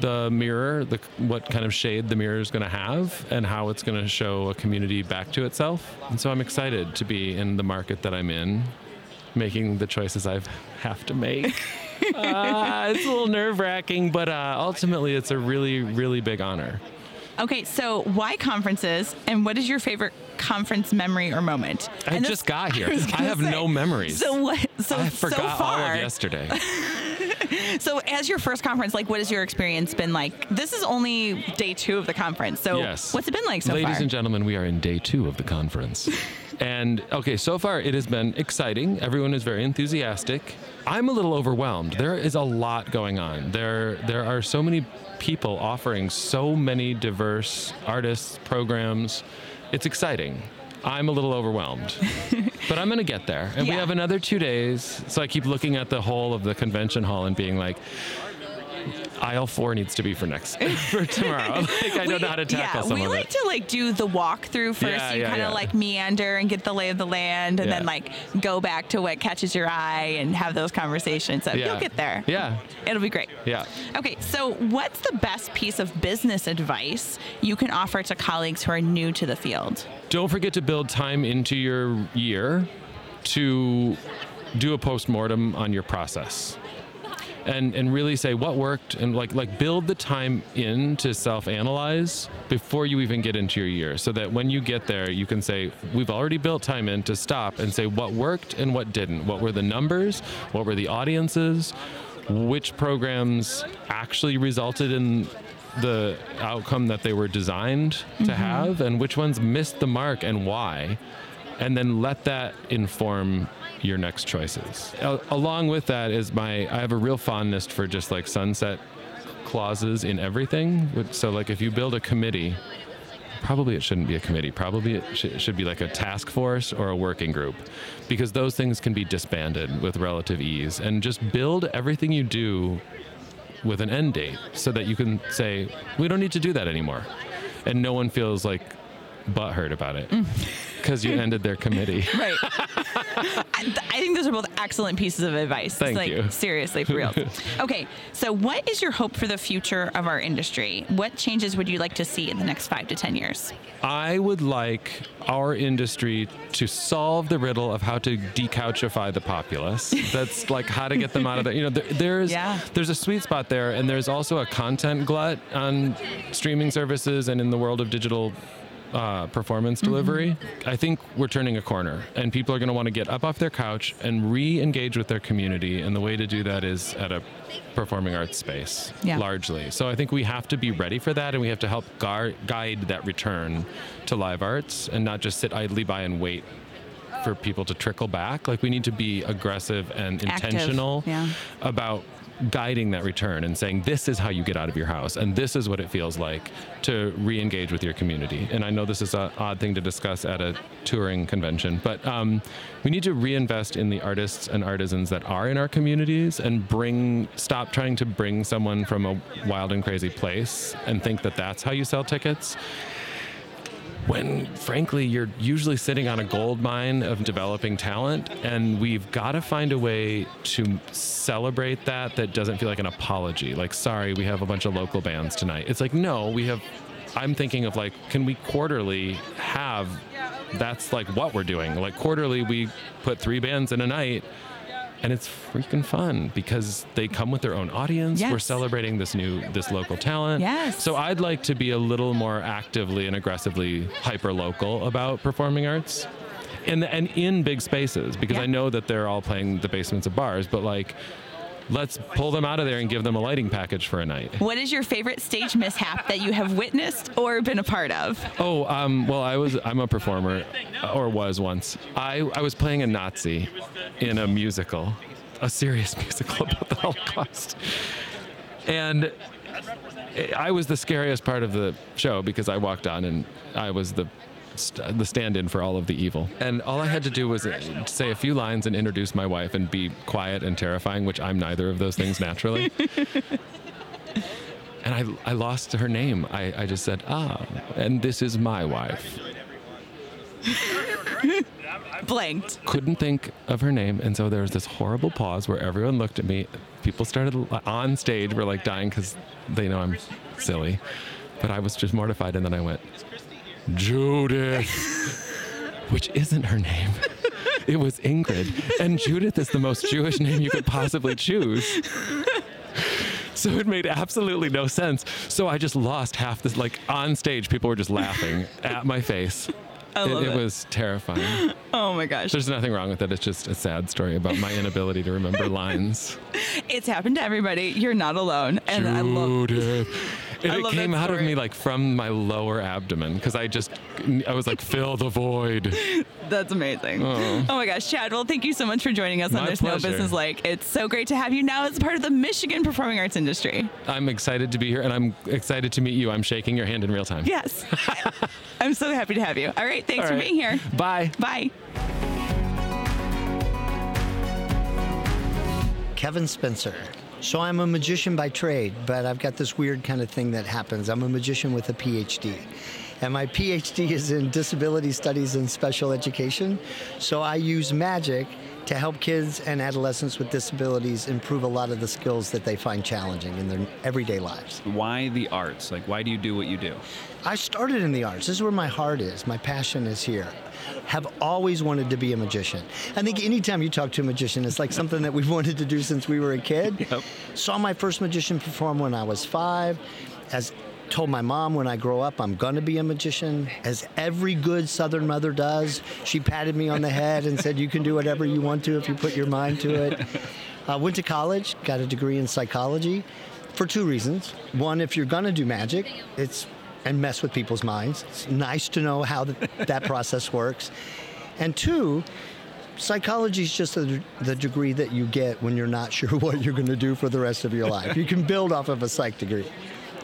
the mirror, the, what kind of shade the mirror is going to have, and how it's going to show a community back to itself. And so I'm excited to be in the market that I'm in, making the choices I have to make. uh, it's a little nerve wracking, but uh, ultimately, it's a really, really big honor. Okay, so why conferences, and what is your favorite conference memory or moment? I And just this- got here. was I have say, no memories. So what? So I so forgot all far. of yesterday. So as your first conference, like, what has your experience been like? This is only day two of the conference. So yes. what's it been like so far? Ladies far? and gentlemen, we are in day two of the conference. and okay, so far it has been exciting. Everyone is very enthusiastic. I'm a little overwhelmed. There is a lot going on. There there are so many people offering so many diverse artists, programs. It's exciting. I'm a little overwhelmed. but I'm going to get there. And we have another 2 days. So I keep looking at the whole of the convention hall and being like aisle 4 needs to be for next for tomorrow. like I don't know how to tackle yeah, some we of like it. to like do the walkthrough first. Yeah, you yeah, kind of yeah. like meander and get the lay of the land, and then like go back to what catches your eye and have those conversations. So you'll get there. Yeah. It'll be great. Yeah. Okay, so what's the best piece of business advice you can offer to colleagues who are new to the field? Don't forget to build time into your year to do a postmortem on your process. And, and really say what worked and like like build the time in to self-analyze before you even get into your year so that when you get there you can say we've already built time in to stop and say what worked and what didn't. What were the numbers? What were the audiences? Which programs actually resulted in the outcome that they were designed to Mhm. have and which ones missed the mark and why? And then let that inform your next choices. Al- along with that is my i have a real fondness for just like sunset clauses in everything. So like if you build a committee probably it shouldn't be a committee. Probably it sh- should be like a task force or a working group. Because those things can be disbanded with relative ease. And just build everything you do with an end date so that you can say we don't need to do that anymore. And no one feels like butthurt about it because you ended their committee. Right. I, I think those are both excellent pieces of advice. Thank like, you. Seriously, for real. okay, so what is your hope for the future of our industry? What changes would you like to see in the next five to 10 years? I would like our industry to solve the riddle of how to decouchify the populace. That's like how to get them out of there. You know, there, there's Yeah. there's a sweet spot there, and there's also a content glut on streaming services and in the world of digital. Uh, performance delivery. I think we're turning a corner, and people are going to want to get up off their couch and re-engage with their community. And the way to do that is at a performing arts space, Yeah. largely. So I think we have to be ready for that, and we have to help gar- guide that return to live arts, and not just sit idly by and wait for people to trickle back. Like we need to be aggressive and intentional yeah. about guiding that return and saying this is how you get out of your house and this is what it feels like to re-engage with your community. And i know this is an odd thing to discuss at a touring convention but um, we need to reinvest in the artists and artisans that are in our communities and bring stop trying to bring someone from a wild and crazy place and think that that's how you sell tickets when frankly you're usually sitting on a gold mine of developing talent and we've got to find a way to celebrate that that doesn't feel like an apology like sorry we have a bunch of local bands tonight. It's like no we have i'm thinking of like can we quarterly have that's like what we're doing. Like quarterly we put three bands in a night and it's freaking fun because they come with their own audience. We're celebrating this new this local talent. Yes. So I'd like to be a little more actively and aggressively hyper local about performing arts. And and in big spaces because I know that they're all playing the basements of bars, but like let's pull them out of there and give them a lighting package for a night. What is your favorite stage mishap that you have witnessed or been a part of? Oh, um, well, I was I'm a performer, or was once. I I was playing a Nazi in a musical, a serious musical about the Holocaust, and I was the scariest part of the show because I walked on and I was the st- the stand-in for all of the evil. And all I had to do was say a few lines and introduce my wife and be quiet and terrifying, which I'm neither of those things naturally. and I, I lost her name. I, I just said, ah, and this is my wife. Blanked. Couldn't think of her name. And so there was this horrible pause where everyone looked at me. People started on stage, were like dying because they know I'm silly. But I was just mortified. And then I went, Judith, which isn't her name. It was Ingrid. And Judith is the most Jewish name you could possibly choose. So it made absolutely no sense. So I just lost half this. Like on stage, people were just laughing at my face. I love it, it. was terrifying. Oh my gosh. There's nothing wrong with it. It's just a sad story about my inability to remember lines. It's happened to everybody. You're not alone. And I love it. It came out of me like from my lower abdomen because I just, I was like, fill the void. That's amazing. Oh. Oh my gosh, Chad. Well, thank you so much for joining us on My There's pleasure. No Business Like. It's so great to have you now as part of the Michigan performing arts industry. I'm excited to be here and I'm excited to meet you. I'm shaking your hand in real time. Yes. I'm so happy to have you. All right. Thanks All for right. being here. Bye. Bye. Kevin Spencer. So I'm a magician by trade, but I've got this weird kind of thing that happens. I'm a magician with a PhD. And my PhD is in disability studies and special education. So I use magic to help kids and adolescents with disabilities improve a lot of the skills that they find challenging in their everyday lives. Why the arts? Like, why do you do what you do? I started in the arts. This is where my heart is. My passion is here. Have always wanted to be a magician. I think anytime you talk to a magician, it's like something that we've wanted to do since we were a kid. Saw my first magician perform when I was five. As told my mom when I grow up I'm going to be a magician. As every good Southern mother does, she patted me on the head and said, "You can do whatever you want to if you put your mind to it." Uh, went to college, got a degree in psychology for two reasons. One, if you're going to do magic, it's and mess with people's minds. It's nice to know how th- that process works. And two, psychology is just the, the degree that you get when you're not sure what you're going to do for the rest of your life. You can build off of a psych degree.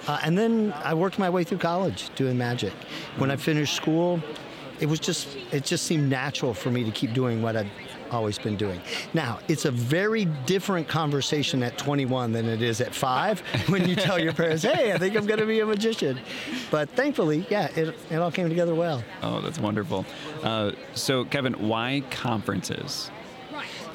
Uh, and then I worked my way through college doing magic. When I finished school, it was just it just seemed natural for me to keep doing what I always been doing. Now, it's a very different conversation at 21 than it is at five when you tell your parents, hey, I think I'm going to be a magician. But thankfully, yeah, it, it all came together well. Oh, that's wonderful. Uh, so, Kevin, why conferences?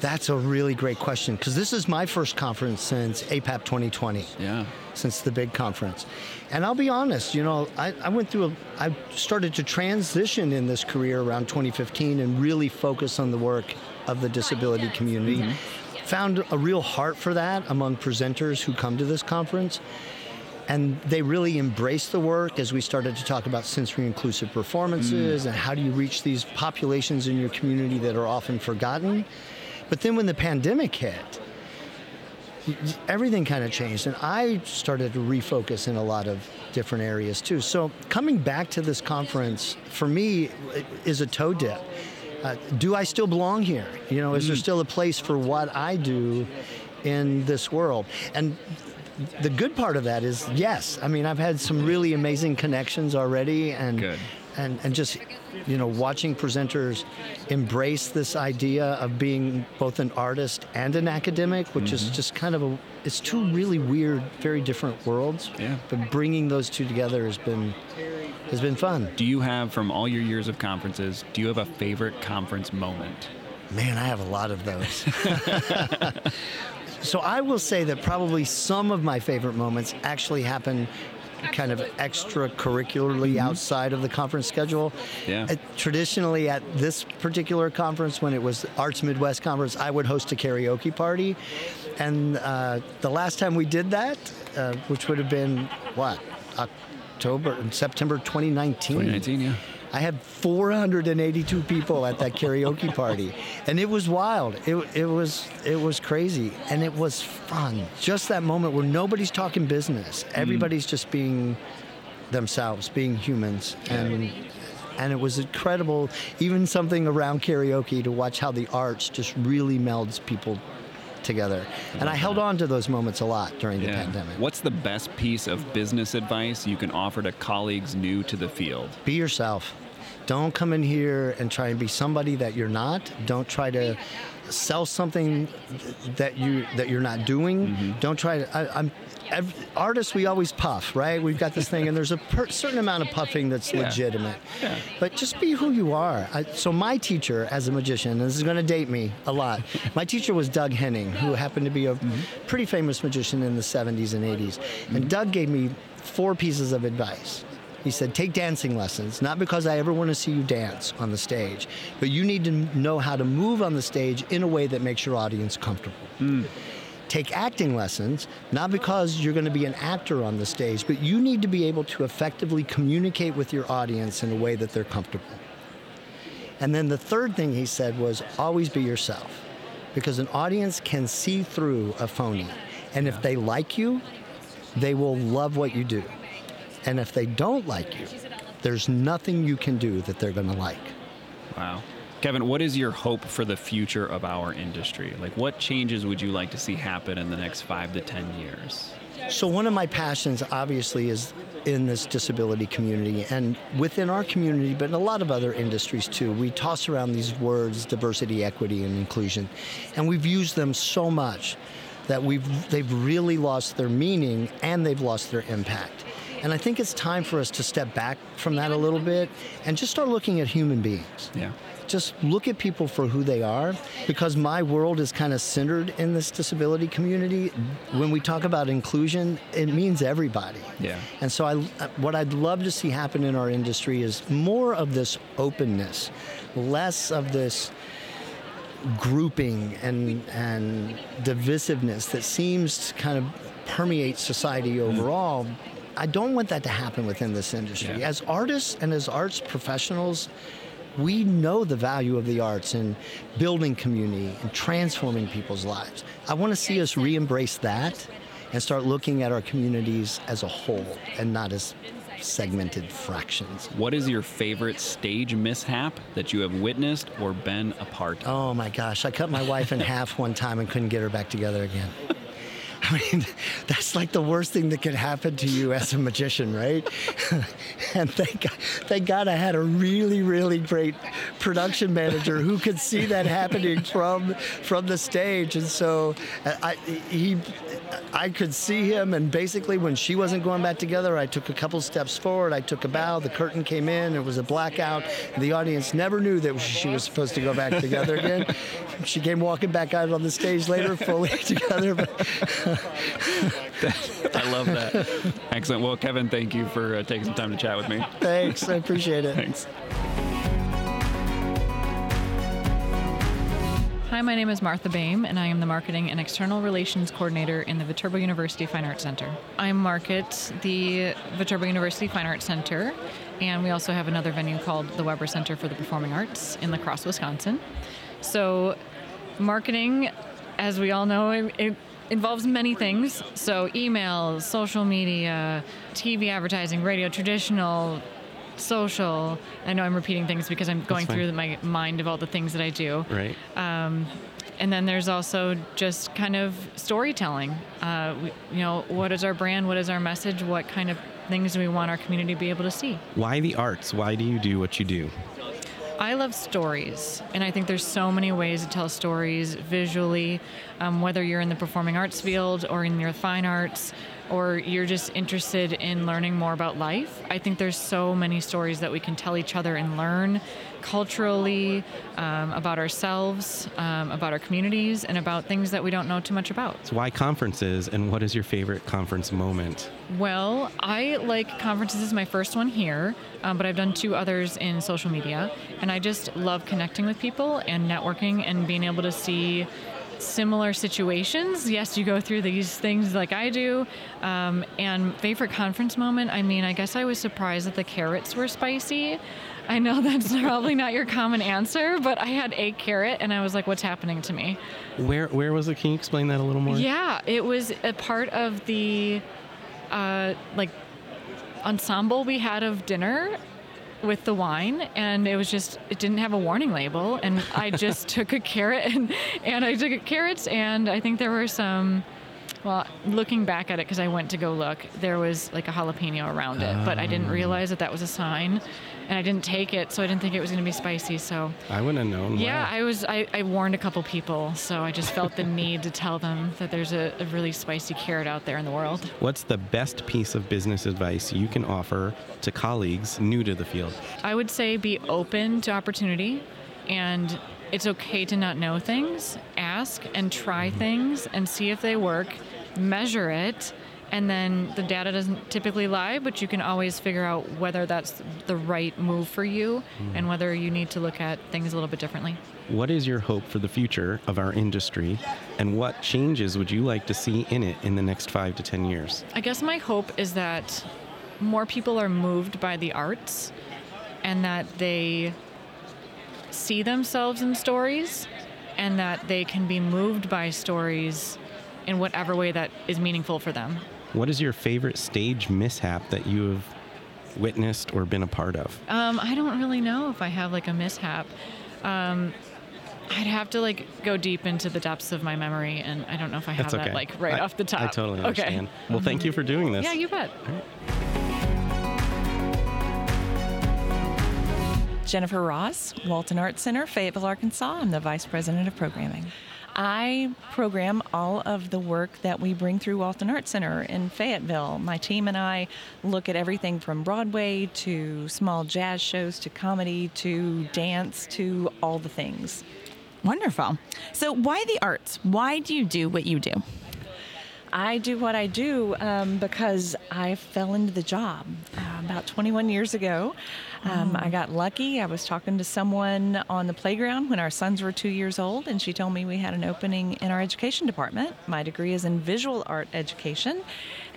That's a really great question because this is my first conference since APAP 2020. Yeah. Since the big conference. And I'll be honest, you know, I, I went through, a, I started to transition in this career around 2015 and really focus on the work of the disability community. Mm-hmm. Found a real heart for that among presenters who come to this conference. And they really embraced the work as we started to talk about sensory inclusive performances mm. and how do you reach these populations in your community that are often forgotten. But then when the pandemic hit, everything kind of changed, and I started to refocus in a lot of different areas too. So coming back to this conference for me is a toe dip. Uh, do I still belong here? You know, is there mm. still a place for what I do in this world? And the good part of that is yes. I mean, I've had some really amazing connections already, and Good and, and just you know watching presenters embrace this idea of being both an artist and an academic which mm-hmm. is just kind of a it's two really weird very different worlds. Yeah. But bringing those two together has been has been fun. Do you have from all your years of conferences do you have a favorite conference moment? Man i have a lot of those. So i will say that probably some of my favorite moments actually happen kind of extracurricularly mm-hmm. outside of the conference schedule. Yeah. Uh, traditionally, at this particular conference, when it was Arts Midwest Conference, I would host a karaoke party. And uh, the last time we did that, uh, which would have been what? October, September 2019. 2019, yeah. I had 482 people at that karaoke party, and it was wild. It, it was it was crazy, and it was fun. Just that moment where nobody's talking business, mm. everybody's mm. just being themselves, being humans, and and it was incredible. Even something around karaoke to watch how the arts just really melds people together. And I held on to those moments a lot during the yeah. pandemic. What's the best piece of business advice you can offer to colleagues new to the field? Be yourself. Don't come in here and try and be somebody that you're not. Don't try to sell something that you that you're not doing. Mm-hmm. Don't try to. I, am artists. We always puff, right? We've got this thing, and there's a per, certain amount of puffing that's yeah. legitimate. Yeah. But just be who you are. I, so my teacher, as a magician, and this is going to date me a lot. my teacher was Doug Henning, who happened to be a mm-hmm. pretty famous magician in the 70s and 80s. Mm-hmm. And Doug gave me four pieces of advice. He said, take dancing lessons, not because I ever want to see you dance on the stage, but you need to know how to move on the stage in a way that makes your audience comfortable. Mm. Take acting lessons, not because you're going to be an actor on the stage, but you need to be able to effectively communicate with your audience in a way that they're comfortable. And then the third thing he said was always be yourself, because an audience can see through a phony. And if they like you, they will love what you do. And if they don't like you, there's nothing you can do that they're going to like. Wow. Kevin, what is your hope for the future of our industry? Like, what changes would you like to see happen in the next five to 10 years? So, one of my passions, obviously, is in this disability community and within our community, but in a lot of other industries too. We toss around these words diversity, equity, and inclusion, and we've used them so much that we've, they've really lost their meaning and they've lost their impact. And I think it's time for us to step back from that a little bit and just start looking at human beings. Yeah. Just look at people for who they are because my world is kind of centered in this disability community. When we talk about inclusion, it means everybody. Yeah. And so I what I'd love to see happen in our industry is more of this openness, less of this grouping and and divisiveness that seems to kind of permeate society overall. Mm I don't want that to happen within this industry. Yeah. As artists and as arts professionals, we know the value of the arts in building community and transforming people's lives. I want to see us re embrace that and start looking at our communities as a whole and not as segmented fractions. What is your favorite stage mishap that you have witnessed or been a part of? Oh my gosh, I cut my wife in half one time and couldn't get her back together again. I mean, that's like the worst thing that could happen to you as a magician, right? and thank God, thank God I had a really, really great production manager who could see that happening from from the stage, and so uh, I he I could see him, and basically when she wasn't going back together, I took a couple steps forward, I took a bow, the curtain came in, it was a blackout, the audience never knew that she was supposed to go back together again. She came walking back out on the stage later, fully together. But I love that. Excellent. Well, Kevin, thank you for uh, taking some time to chat with me. Thanks. I appreciate it. Thanks. Hi, my name is Martha Boehm, and I am the Marketing and External Relations Coordinator in the Viterbo University Fine Arts Center. I market the Viterbo University Fine Arts Center, and we also have another venue called the Weber Center for the Performing Arts in La Crosse, Wisconsin. So, marketing, as we all know, it, it involves many things. So, emails, social media, TV advertising, radio, traditional, social. I know I'm repeating things because I'm going through my mind of all the things that I do. Right. Um, and then there's also just kind of storytelling. Uh, we, you know, what is our brand? What is our message? What kind of things do we want our community to be able to see? Why the arts? Why do you do what you do? I love stories, and I think there's so many ways to tell stories visually, um, whether you're in the performing arts field or in your fine arts, or you're just interested in learning more about life. I think there's so many stories that we can tell each other and learn culturally um, about ourselves, um, about our communities, and about things that we don't know too much about. So why conferences, and what is your favorite conference moment? Well, I like conferences is my first one here, um, but I've done two others in social media, and I just love connecting with people and networking and being able to see similar situations. Yes, you go through these things like I do. Um, and favorite conference moment, I mean, I guess I was surprised that the carrots were spicy. I know that's probably not your common answer, but I had a carrot and I was like, what's happening to me? Where where was it? Can you explain that a little more? Yeah, it was a part of the uh, like ensemble we had of dinner with the wine and it was just it didn't have a warning label and I just took a carrot and, and I took carrots and I think there were some well looking back at it because I went to go look there was like a jalapeno around it but I didn't Oh. realize that that was a sign and I didn't take it so I didn't think it was going to be spicy so I wouldn't have known. yeah, Wow. I was. I, I warned a couple people, so I just felt the need to tell them that there's a, a really spicy carrot out there in the world. What's the best piece of business advice you can offer to colleagues new to the field? I would say be open to opportunity, and it's okay to not know things. Ask and try mm-hmm. things and see if they work. Measure it. And then the data doesn't typically lie, but you can always figure out whether that's the right move for you hmm. and whether you need to look at things a little bit differently. What is your hope for the future of our industry, and what changes would you like to see in it in the next five to ten years? I guess my hope is that more people are moved by the arts and that they see themselves in stories and that they can be moved by stories in whatever way that is meaningful for them. What is your favorite stage mishap that you have witnessed or been a part of? Um, I don't really know if I have like a mishap. Um, I'd have to like go deep into the depths of my memory, and I don't know if I have That's okay. that like right I- off the top. I totally Okay. understand. Well, thank you for doing this. Yeah, you bet. Jennifer Ross, Walton Arts Center, Fayetteville, Arkansas. I'm the Vice President of Programming. I program all of the work that we bring through Walton Arts Center in Fayetteville. My team and I look at everything from Broadway to small jazz shows to comedy to dance to all the things. Wonderful. So, why the arts? Why do you do what you do? I do what I do um, because I fell into the job uh, about 21 years ago. Um, I got lucky. I was talking to someone on the playground when our sons were two years old, and she told me we had an opening in our education department. My degree is in visual art education,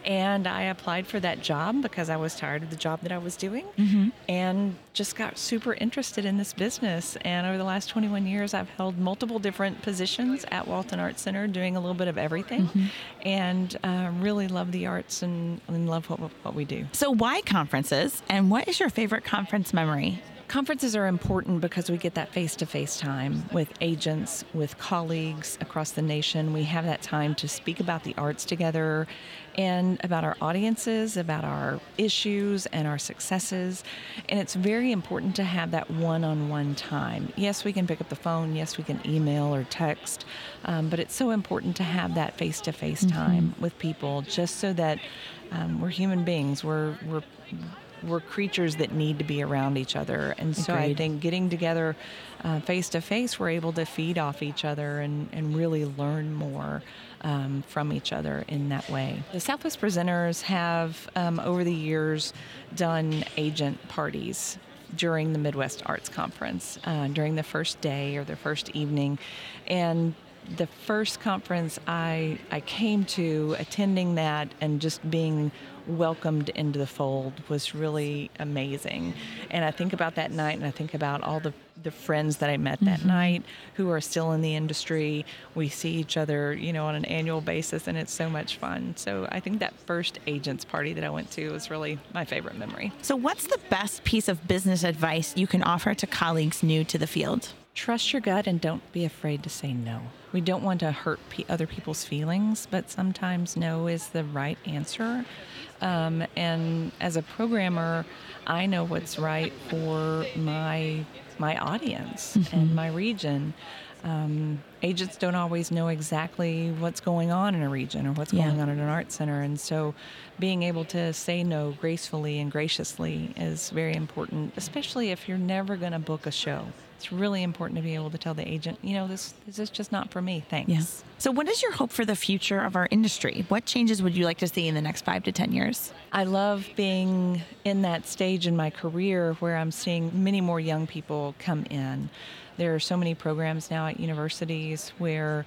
and I applied for that job because I was tired of the job that I was doing Mhm. and just got super interested in this business. And over the last 21 years, I've held multiple different positions at Walton Arts Center, doing a little bit of everything, Mhm. and uh, really love the arts and, and love what, what we do. So, why conferences? And what is your favorite conference memory? Conferences are important because we get that face to face time with agents, with colleagues across the nation. We have that time to speak about the arts together and about our audiences, about our issues and our successes. And it's very important to have that one on one time. Yes, we can pick up the phone, yes, we can email or text, um, but it's so important to have that face to face time with people just so that um, we're human beings. We're, we're we're creatures that need to be around each other. And so I think getting together face to face, we're able to feed off each other and, and really learn more um, from each other in that way. The Southwest presenters have, um, over the years, done agent parties during the Midwest Arts Conference uh, during the first day or the first evening. And the first conference I, I came to, attending that and just being welcomed into the fold was really amazing. And I think about that night and I think about all the, the friends that I met that Mhm. night who are still in the industry. We see each other, you know, on an annual basis and it's so much fun. So I think that first agents party that I went to was really my favorite memory. So, what's the best piece of business advice you can offer to colleagues new to the field? Trust your gut and don't be afraid to say no. We don't want to hurt pe- other people's feelings, but sometimes no is the right answer. Um, and as a programmer, I know what's right for my my audience and my region. Um, agents don't always know exactly what's going on in a region or what's Yeah. going on in an art center, and so being able to say no gracefully and graciously is very important, especially if you're never going to book a show. It's really important to be able to tell the agent, you know, this, this is just not for me. Thanks. Yes. So, what is your hope for the future of our industry? What changes would you like to see in the next five to 10 years? I love being in that stage in my career where I'm seeing many more young people come in. There are so many programs now at universities where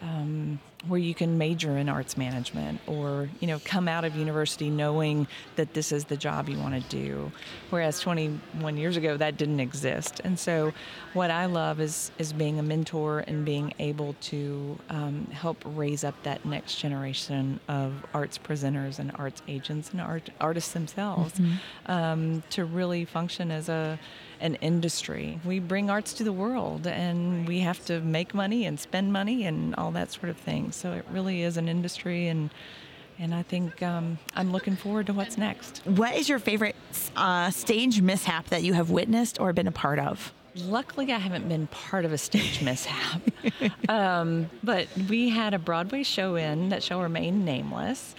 um, where you can major in arts management or you know come out of university knowing that this is the job you want to do whereas 21 years ago that didn't exist and so what i love is is being a mentor and being able to um, help raise up that next generation of arts presenters and arts agents and art, artists themselves Mhm. um, to really function as a an industry. We bring arts to the world and we have to make money and spend money and all that sort of thing. So it really is an industry and and I think um, I'm looking forward to what's next. What is your favorite uh, stage mishap that you have witnessed or been a part of? Luckily, I haven't been part of a stage mishap. um, but we had a Broadway show in that shall remain nameless,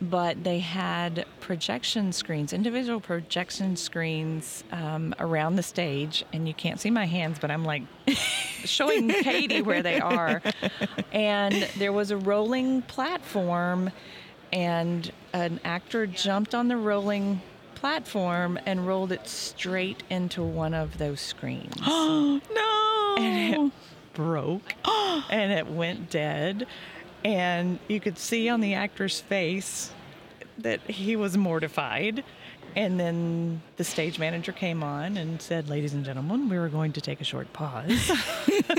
but they had projection screens, individual projection screens um, around the stage. And you can't see my hands, but I'm like showing Katie where they are. And there was a rolling platform, and an actor jumped on the rolling platform and rolled it straight into one of those screens. Oh, no! And it broke and it went dead. And you could see on the actor's face that he was mortified. And then the stage manager came on and said, Ladies and gentlemen, we were going to take a short pause.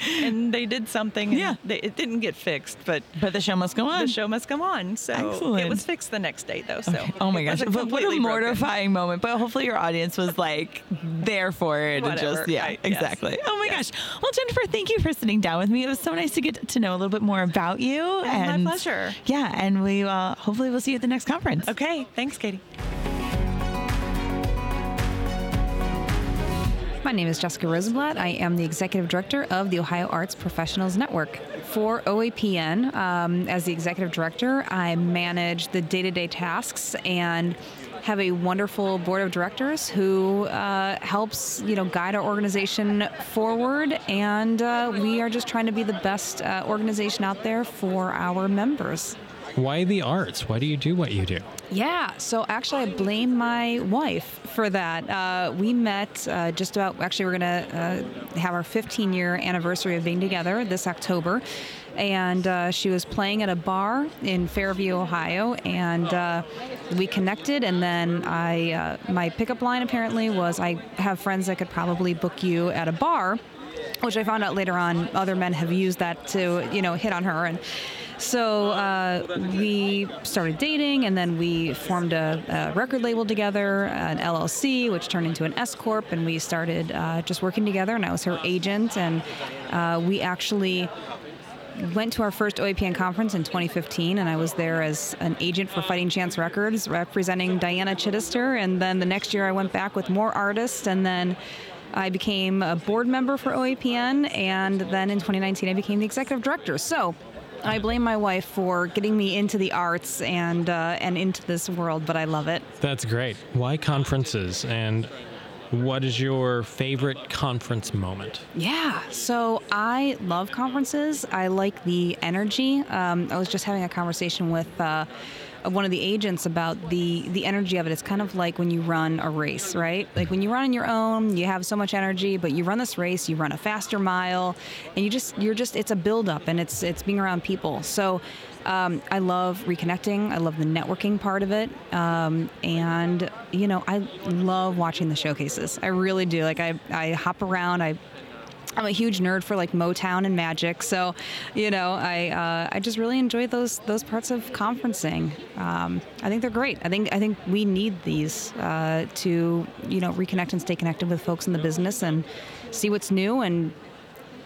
and they did something. Yeah. They, it didn't get fixed, but But the show must go on. the show must go on. So Excellent. it was fixed the next day, though. So Okay. Oh my gosh! But what a completely broken. mortifying moment. But hopefully your audience was like there for it and just yeah, Right. Yes. exactly. Oh my gosh! Well, Jennifer, thank you for sitting down with me. It was so nice to get to know a little bit more about you. my and pleasure. Yeah, and we uh, hopefully we'll see you at the next conference. Okay. Thanks, Katie. My name is Jessica Rosenblatt. I am the Executive Director of the Ohio Arts Professionals Network. For OAPN, um, as the Executive Director, I manage the day to day tasks and have a wonderful board of directors who uh, helps you know guide our organization forward and uh, we are just trying to be the best uh, organization out there for our members Why the arts? Why do you do what you do? yeah, so actually, I blame my wife for that. Uh, we met uh, just about, actually, we're going to uh, have our 15 year anniversary of being together this October. And uh, she was playing at a bar in Fairview, Ohio, and uh, we connected. And then I, uh, my pickup line apparently was, "I have friends that could probably book you at a bar," which I found out later on other men have used that to, you know, hit on her. And So uh, we started dating, and then we formed a, a, record label together, an LLC, which turned into an S corp, and we started uh, just working together. And I was her agent, and uh, we actually went to our first OAPN conference in 2015, and I was there as an agent for Fighting Chance Records, representing Diana Chittister. And then the next year, I went back with more artists, and then I became a board member for OAPN, and then in 2019, I became the executive director. So I blame my wife for getting me into the arts and uh, and into this world, but I love it. That's great. Why conferences and what is your favorite conference moment? Yeah, so I love conferences. I like the energy. Um, I was just having a conversation with. Uh, one of the agents about the the energy of it. It's kind of like when you run a race, right? Like when you run on your own, you have so much energy, but you run this race, you run a faster mile, and you just you're just it's a build up and it's it's being around people. So um, I love reconnecting. I love the networking part of it, um, and you know I love watching the showcases. I really do. Like I I hop around. I I'm a huge nerd for like Motown and Magic, so you know I uh, I just really enjoy those those parts of conferencing. Um, I think they're great. I think I think we need these uh, to you know reconnect and stay connected with folks in the business and see what's new and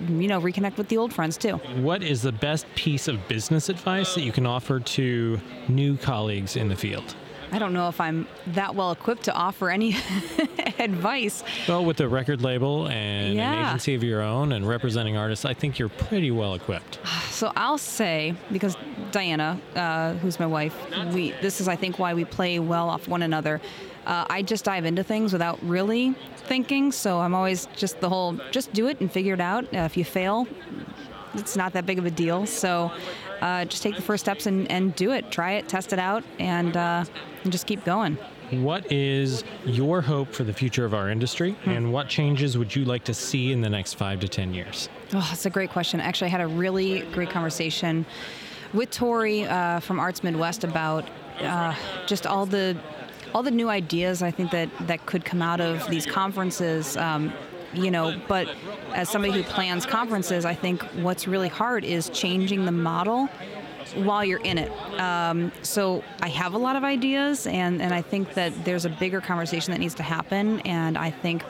you know reconnect with the old friends too. What is the best piece of business advice that you can offer to new colleagues in the field? I don't know if I'm that well equipped to offer any advice. Well, with a record label and yeah. an agency of your own and representing artists, I think you're pretty well equipped. So I'll say because Diana, uh, who's my wife, we this is I think why we play well off one another. Uh, I just dive into things without really thinking, so I'm always just the whole just do it and figure it out. Uh, if you fail, it's not that big of a deal. So uh, just take the first steps and, and do it. Try it, test it out, and, uh, and just keep going. What is your hope for the future of our industry, hmm. and what changes would you like to see in the next five to 10 years? Oh, that's a great question. Actually, I had a really great conversation with Tori uh, from Arts Midwest about uh, just all the all the new ideas I think that, that could come out of these conferences. Um, you know, but as somebody who plans conferences, I think what's really hard is changing the model while you're in it. Um, so I have a lot of ideas, and, and I think that there's a bigger conversation that needs to happen, and I think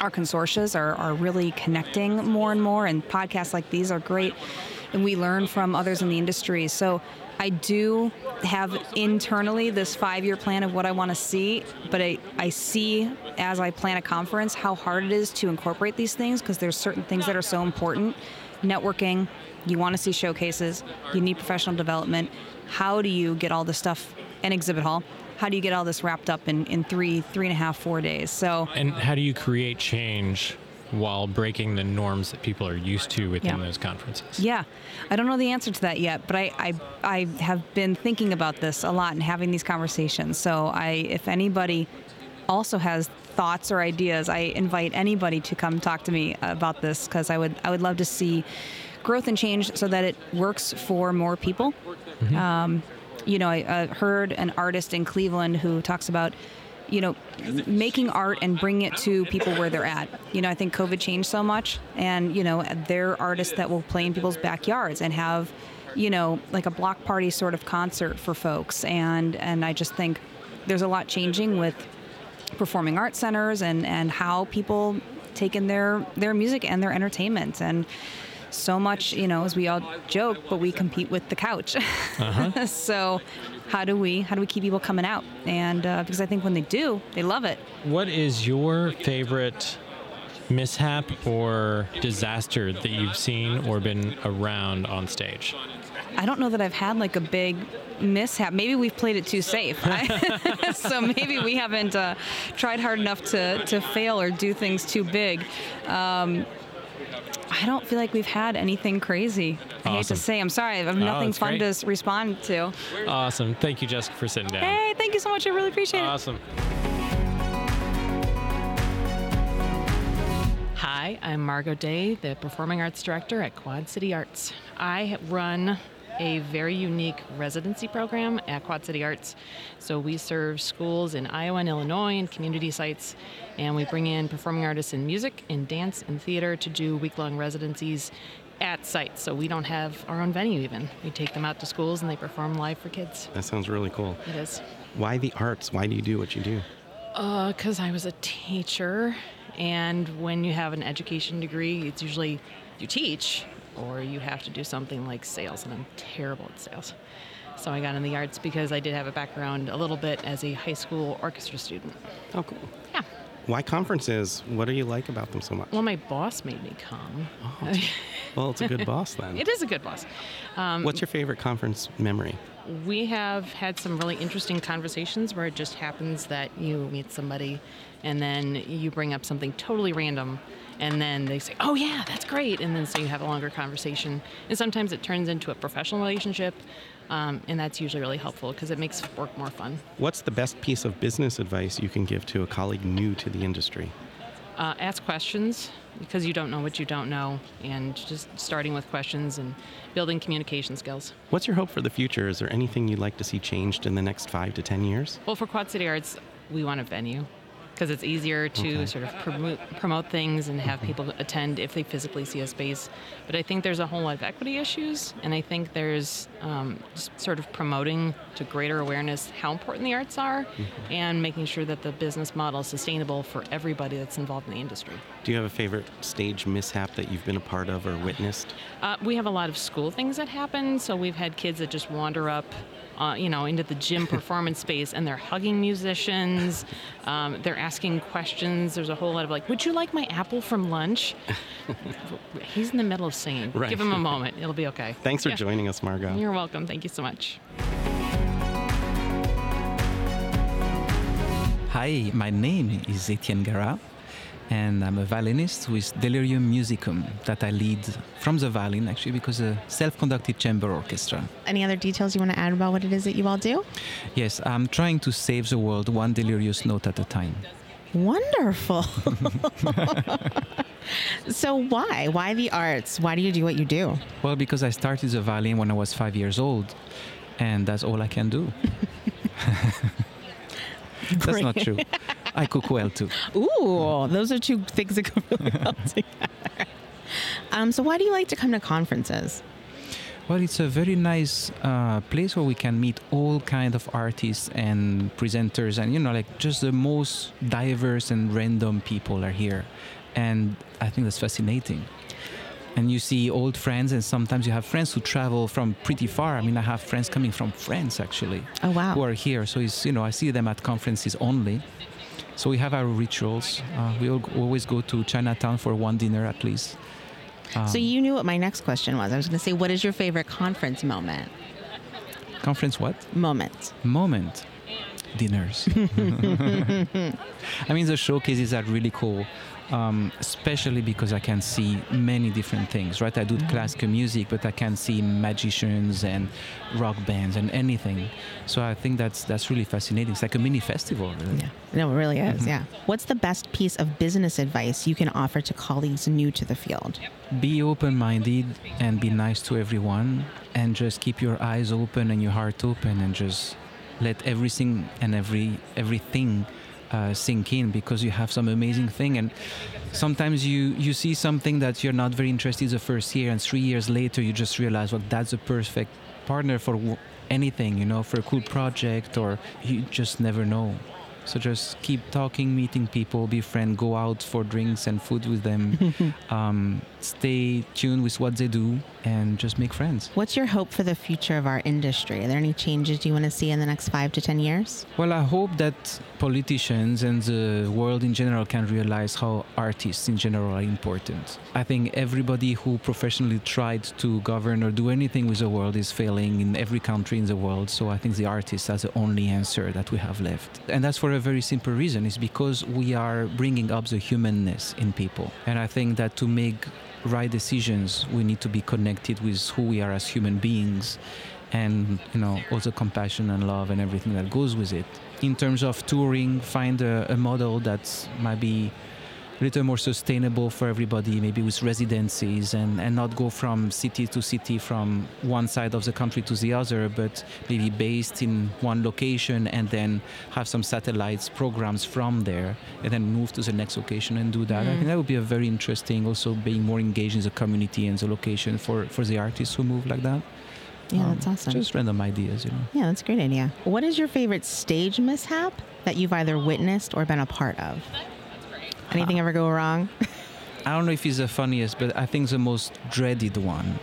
our consortia are, are really connecting more and more, and podcasts like these are great, and we learn from others in the industry. So I do have internally this five year plan of what I want to see, but I, I see as I plan a conference how hard it is to incorporate these things because there's certain things that are so important. Networking, you want to see showcases, you need professional development. How do you get all this stuff in exhibit hall? How do you get all this wrapped up in, in three, three and a half, four days? So And how do you create change while breaking the norms that people are used to within yeah. those conferences? Yeah, I don't know the answer to that yet, but I, I, I have been thinking about this a lot and having these conversations. So I, if anybody also has thoughts or ideas, I invite anybody to come talk to me about this because I would, I would love to see growth and change so that it works for more people. Mm-hmm. Um, you know, I, I heard an artist in Cleveland who talks about you know, making art and bringing it to people where they're at. You know, I think COVID changed so much, and you know, there are artists that will play in people's backyards and have, you know, like a block party sort of concert for folks. And and I just think there's a lot changing with performing arts centers and and how people take in their their music and their entertainment and so much, you know, as we all joke, but we compete with the couch. Uh-huh. so how do we how do we keep people coming out? And uh, because I think when they do, they love it. What is your favorite mishap or disaster that you've seen or been around on stage? I don't know that I've had like a big mishap. Maybe we've played it too safe. so maybe we haven't uh, tried hard enough to, to fail or do things too big. Um, I don't feel like we've had anything crazy. Awesome. I hate to say, I'm sorry. I have nothing oh, fun great. to respond to. Awesome. Thank you, Jessica, for sitting down. Hey, thank you so much. I really appreciate awesome. it. Awesome. Hi, I'm Margot Day, the Performing Arts Director at Quad City Arts. I run a very unique residency program at Quad City Arts. So we serve schools in Iowa and Illinois and community sites, and we bring in performing artists in music, in dance, and theater to do week long residencies at site. So we don't have our own venue even. We take them out to schools and they perform live for kids. That sounds really cool. It is. Why the arts? Why do you do what you do? Uh, because I was a teacher, and when you have an education degree, it's usually you teach or you have to do something like sales, and I'm terrible at sales. So I got in the arts because I did have a background a little bit as a high school orchestra student. Oh, cool. Yeah. Why conferences? What do you like about them so much? Well, my boss made me come. Well, it's a good boss then. it is a good boss. Um, What's your favorite conference memory? we have had some really interesting conversations where it just happens that you meet somebody and then you bring up something totally random and then they say oh yeah that's great and then so you have a longer conversation and sometimes it turns into a professional relationship um, and that's usually really helpful because it makes work more fun What's the best piece of business advice you can give to a colleague new to the industry? uh, ask questions because you don't know what you don't know and just starting with questions and building communication skills What's your hope for the future? Is there anything you'd like to see changed in the next five to ten years? Well, for Quad City Arts, we want a venue because it's easier to Okay. sort of promote, promote things and have people attend if they physically see a space. But I think there's a whole lot of equity issues, and I think there's um, just sort of promoting to greater awareness how important the arts are and making sure that the business model is sustainable for everybody that's involved in the industry. Do you have a favorite stage mishap that you've been a part of or witnessed? Uh, we have a lot of school things that happen. So we've had kids that just wander up, uh, you know, into the gym performance space, and they're hugging musicians. Um, they're asking questions. There's a whole lot of like, "Would you like my apple from lunch?" He's in the middle of singing. Right. Give him a moment. It'll be okay. Thanks for Yeah. joining us, Margot. You're welcome. Thank you so much. Hi, my name is Etienne Gara, and I'm a violinist with Delirium Musicum that I lead from the violin, actually, because a self-conducted chamber orchestra. Any other details you want to add about what it is that you all do? Yes, I'm trying to save the world one delirious note at a time. Wonderful. so why? Why the arts? Why do you do what you do? Well, because I started the violin when I was five years old, and that's all I can do. that's not true. I cook well too. Ooh, those are two things that go really well together. Um, so why do you like to come to conferences? Well, it's a very nice uh, place where we can meet all kind of artists and presenters, and you know, like just the most diverse and random people are here, and I think that's fascinating. And you see old friends, and sometimes you have friends who travel from pretty far. I mean, I have friends coming from France actually. Oh wow! Who are here? So it's you know, I see them at conferences only. So we have our rituals. Uh, we all, always go to Chinatown for one dinner at least. Um, so you knew what my next question was. I was going to say, what is your favorite conference moment? conference what? Moment. Moment. Dinners. I mean, the showcases are really cool, um, especially because I can see many different things, right? I do classical music, but I can see magicians and rock bands and anything. So I think that's that's really fascinating. It's like a mini festival, really. Yeah. No, it really is. Mhm. Yeah. What's the best piece of business advice you can offer to colleagues new to the field? Be open minded and be nice to everyone, and just keep your eyes open and your heart open, and just let everything and every everything uh, sink in because you have some amazing thing. And sometimes you you see something that you're not very interested the first year and three years later you just realize well that's a perfect partner for w- anything you know for a cool project or you just never know. So just keep talking meeting people be friend go out for drinks and food with them. Um, stay tuned with what they do and just make friends What's your hope for the future of our industry? Are there any changes you want to see in the next five to 10 years? Well, I hope that politicians and the world in general can realize how artists in general are important. I think everybody who professionally tried to govern or do anything with the world is failing in every country in the world. So I think the artist is the only answer that we have left. And that's for a very simple reason. It's because we are bringing up the humanness in people. And I think that to make right decisions, we need to be connected with who we are as human beings and you know also compassion and love and everything that goes with it. In terms of touring find a, a model that might be a little more sustainable for everybody, maybe with residencies and, and not go from city to city from one side of the country to the other, but maybe based in one location and then have some satellites programs from there and then move to the next location and do that. I Mm. think that would be a very interesting, also being more engaged in the community and the location for, for the artists who move like that. Yeah, Um, that's awesome. Just random ideas, you know. Yeah, that's a great idea. What is your favorite stage mishap that you've either witnessed or been a part of? Anything ever go wrong? I don't know if he's the funniest, but I think the most dreaded one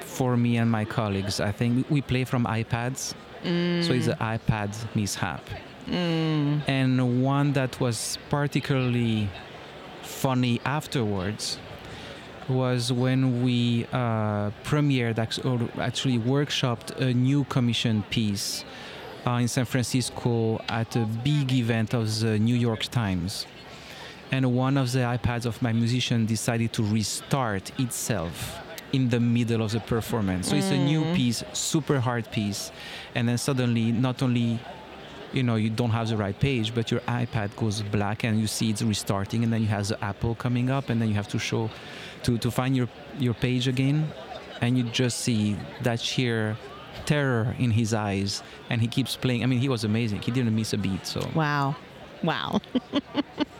for me and my colleagues. I think we play from iPads, so it's an iPad mishap. Mm. And one that was particularly funny afterwards was when we uh, premiered, or actually workshopped a new commission piece uh, in San Francisco at a big event of the New York Times. And one of the iPads of my musician decided to restart itself in the middle of the performance. So it's a new Mm. piece, super hard piece. And then suddenly, not only you know you don't have the right page but your ipad goes black and you see it's restarting and then you have the apple coming up and then you have to show to, to find your your page again and you just see that sheer terror in his eyes and he keeps playing i mean he was amazing he didn't miss a beat so Wow. Wow.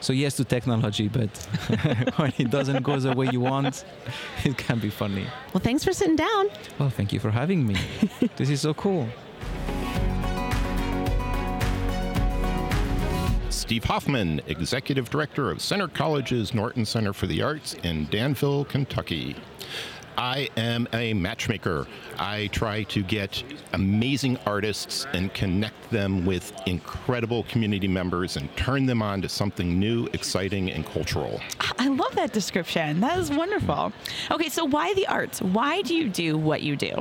so yes to technology but when it doesn't go the way you want it can be funny well, thanks for sitting down. well thank you for having me this is so cool Steve Hoffman, Executive Director of Centre College's Norton Center for the Arts in Danville, Kentucky. I am a matchmaker. I try to get amazing artists and connect them with incredible community members and turn them on to something new, exciting, and cultural. I love that description. That is wonderful. Mm. Okay, so why the arts? Why do you do what you do?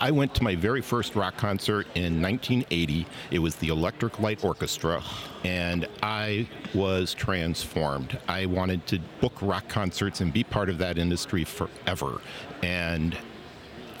I went to my very first rock concert in 1980. It was the Electric Light Orchestra, and I was transformed. I wanted to book rock concerts and be part of that industry forever. And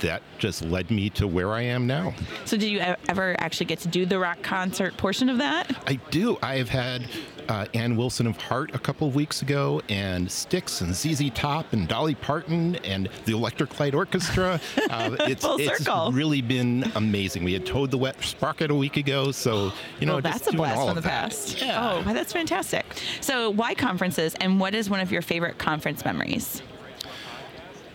that just led me to where I am now. So, did you ever actually get to do the rock concert portion of that? I do. I have had uh, Ann Wilson of Heart a couple of weeks ago, and Styx and ZZ Top and Dolly Parton and the Electric Light Orchestra. Uh, it's it's really been amazing. We had Toad the Wet Sprocket a week ago, so you know, well, just that's a doing blast all from the that. past. Oh, well, that's fantastic. So, why conferences, and what is one of your favorite conference memories?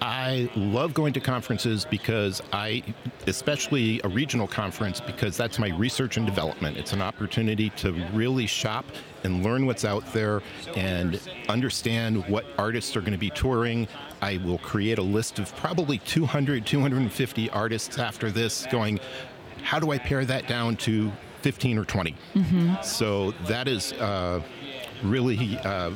I love going to conferences because I, especially a regional conference, because that's my research and development. It's an opportunity to really shop and learn what's out there and understand what artists are going to be touring. I will create a list of probably 200, 250 artists after this, going, how do I pare that down to 15 or 20? So that is uh, really uh,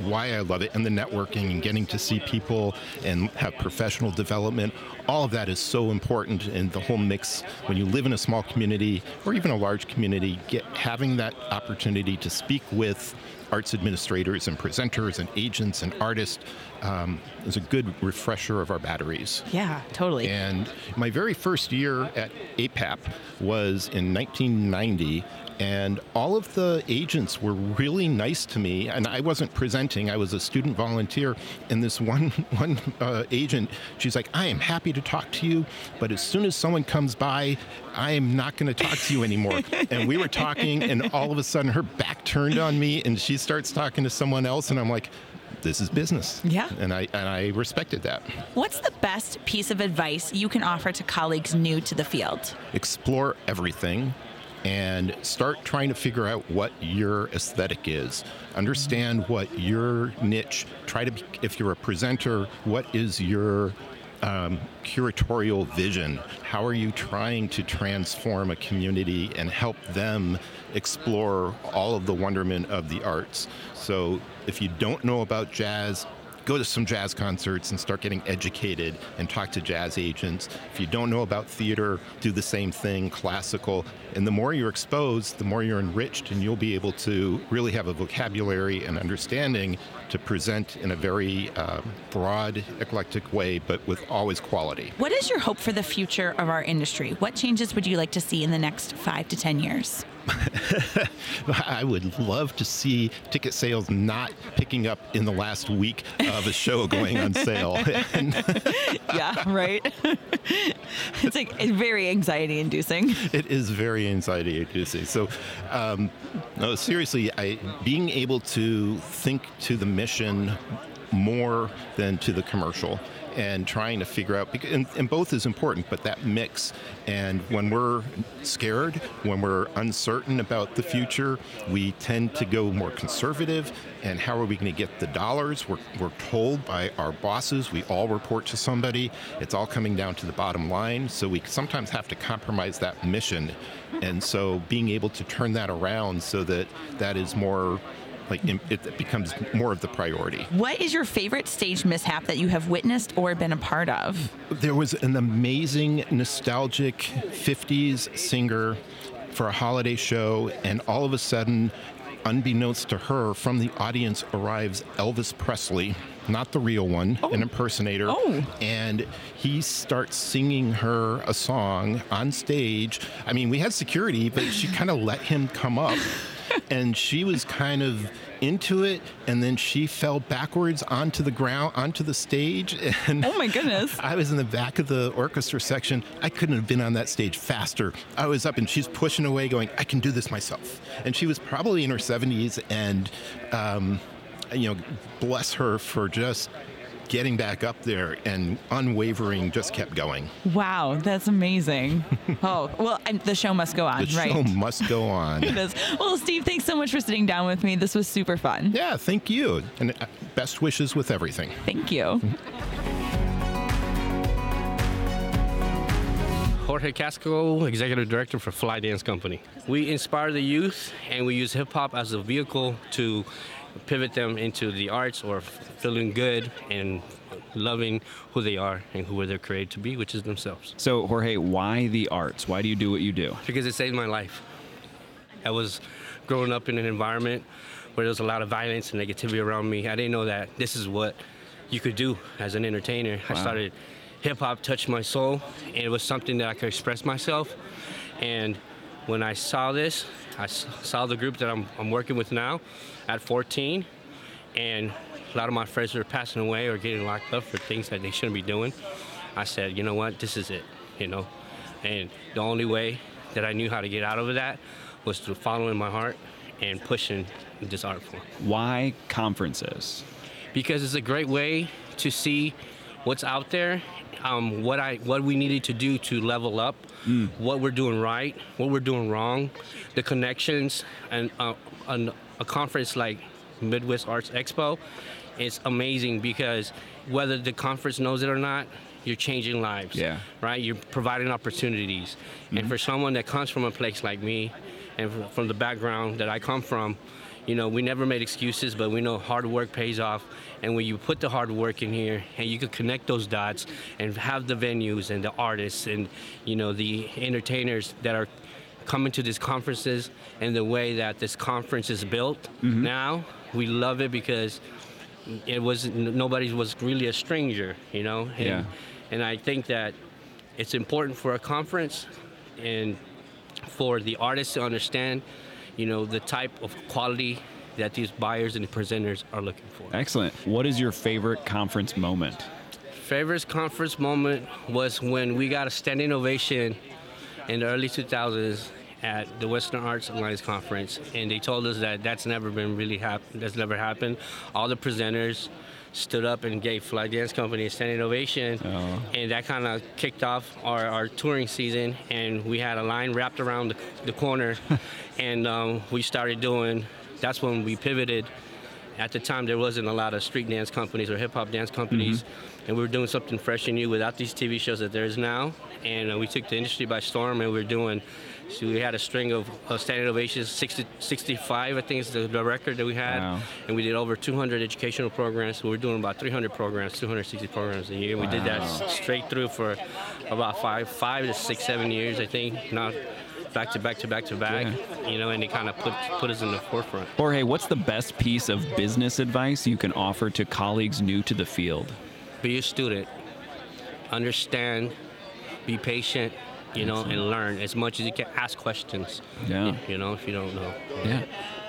why I love it, and the networking and getting to see people and have professional development. All of that is so important in the whole mix. When you live in a small community or even a large community, get having that opportunity to speak with arts administrators and presenters and agents and artists um, is a good refresher of our batteries. Yeah, totally. And my very first year at APAP was in 1990. And all of the agents were really nice to me, and I wasn't presenting; I was a student volunteer. And this one one uh, agent, she's like, "I am happy to talk to you, but as soon as someone comes by, I am not going to talk to you anymore." and we were talking, and all of a sudden, her back turned on me, and she starts talking to someone else, and I'm like, "This is business." Yeah. And I and I respected that. What's the best piece of advice you can offer to colleagues new to the field? explore everything and start trying to figure out what your aesthetic is. Understand what your niche. Try to, be, if you're a presenter, what is your um, curatorial vision? How are you trying to transform a community and help them explore all of the wonderment of the arts? So, if you don't know about jazz, go to some jazz concerts and start getting educated and talk to jazz agents. If you don't know about theater, do the same thing, classical. And the more you're exposed, the more you're enriched, and you'll be able to really have a vocabulary and understanding to present in a very uh, broad, eclectic way, but with always quality. What is your hope for the future of our industry? What changes would you like to see in the next five to 10 years? I would love to see ticket sales not picking up in the last week of a show going on sale. Yeah, right. it's like it's very anxiety inducing. it is very anxiety inducing. So, um, no, seriously, I being able to think to the mission more than to the commercial and trying to figure out and, and both is important but that mix and when we're scared when we're uncertain about the future we tend to go more conservative and how are we going to get the dollars? We're, we're told by our bosses we all report to somebody it's all coming down to the bottom line so we sometimes have to compromise that mission. And so being able to turn that around so that that is more like it becomes more of the priority What is your favorite stage mishap that you have witnessed or been a part of? There was an amazing, nostalgic 50s singer for a holiday show, and all of a sudden, unbeknownst to her, from the audience arrives Elvis Presley, not the real one, oh. an impersonator. Oh. And he starts singing her a song on stage. I mean, we had security, but she kind of let him come up. and she was kind of into it and then she fell backwards onto the ground onto the stage and oh my goodness. I was in the back of the orchestra section. I couldn't have been on that stage faster. I was up and she's pushing away going i can do this myself. And she was probably in her 70s and um, you know bless her for just getting back up there and unwavering just kept going Wow, that's amazing. oh, well, and the show must go on, the right? show must go on It is. Well, Steve, thanks so much for sitting down with me. This was super fun. yeah thank you and uh, best wishes with everything Thank you. Jorge Casco, Executive Director for Fly Dance Company. We inspire the youth and we use hip hop as a vehicle to pivot them into the arts or feeling good and loving who they are and who they're created to be, which is themselves. So, Jorge, why the arts? Why do you do what you do? Because it saved my life. I was growing up in an environment where there was a lot of violence and negativity around me. I didn't know that this is what you could do as an entertainer. I started hip hop touched my soul, and it was something that I could express myself. And when I saw this, I saw the group that I'm, I'm working with now at 14, and a lot of my friends are passing away or getting locked up for things that they shouldn't be doing. I said, you know what, this is it, you know. And the only way that I knew how to get out of that was through following my heart and pushing this art form. Why conferences? Because it's a great way to see what's out there, um, what I what we needed to do to level up, what we're doing right, what we're doing wrong, the connections, and uh, an, a conference like Midwest Arts Expo is amazing because whether the conference knows it or not, you're changing lives. Yeah. Right. You're providing opportunities, and for someone that comes from a place like me, and from the background that I come from, you know, we never made excuses, but we know hard work pays off. And when you put the hard work in here and you can connect those dots and have the venues and the artists and, you know, the entertainers that are coming to these conferences and the way that this conference is built mm-hmm. now, we love it because it was nobody was really a stranger, you know? And, Yeah. and I think that it's important for a conference and for the artists to understand, you know, the type of quality that these buyers and presenters are looking for. Excellent. What is your favorite conference moment? Favorite conference moment was when we got a standing ovation in the early 2000s at the Western Arts Alliance conference, and they told us that that's never been really happened. That's never happened. All the presenters stood up and gave Fly Dance Company a standing ovation, and that kind of kicked off our, our touring season. And we had a line wrapped around the, the corner, and um, we started doing. That's when we pivoted. At the time there wasn't a lot of street dance companies or hip hop dance companies. And we were doing something fresh and new without these tv shows that there is now. And uh, we took the industry by storm and we were doing so we had a string of uh, standing ovations 60, 65 i think is the, the record that we had. Wow. and we did over 200 educational programs. We were doing about 300 programs 260 programs a year. We did that straight through for about five five to six seven years i think. Not back to back to back to back you know and it kind of put put us in the forefront Jorge, what's the best piece of business advice you can offer to colleagues new to the field? be a student understand be patient you know, and learn as much as you can. Ask questions. Yeah. You know, if you don't know. Yeah.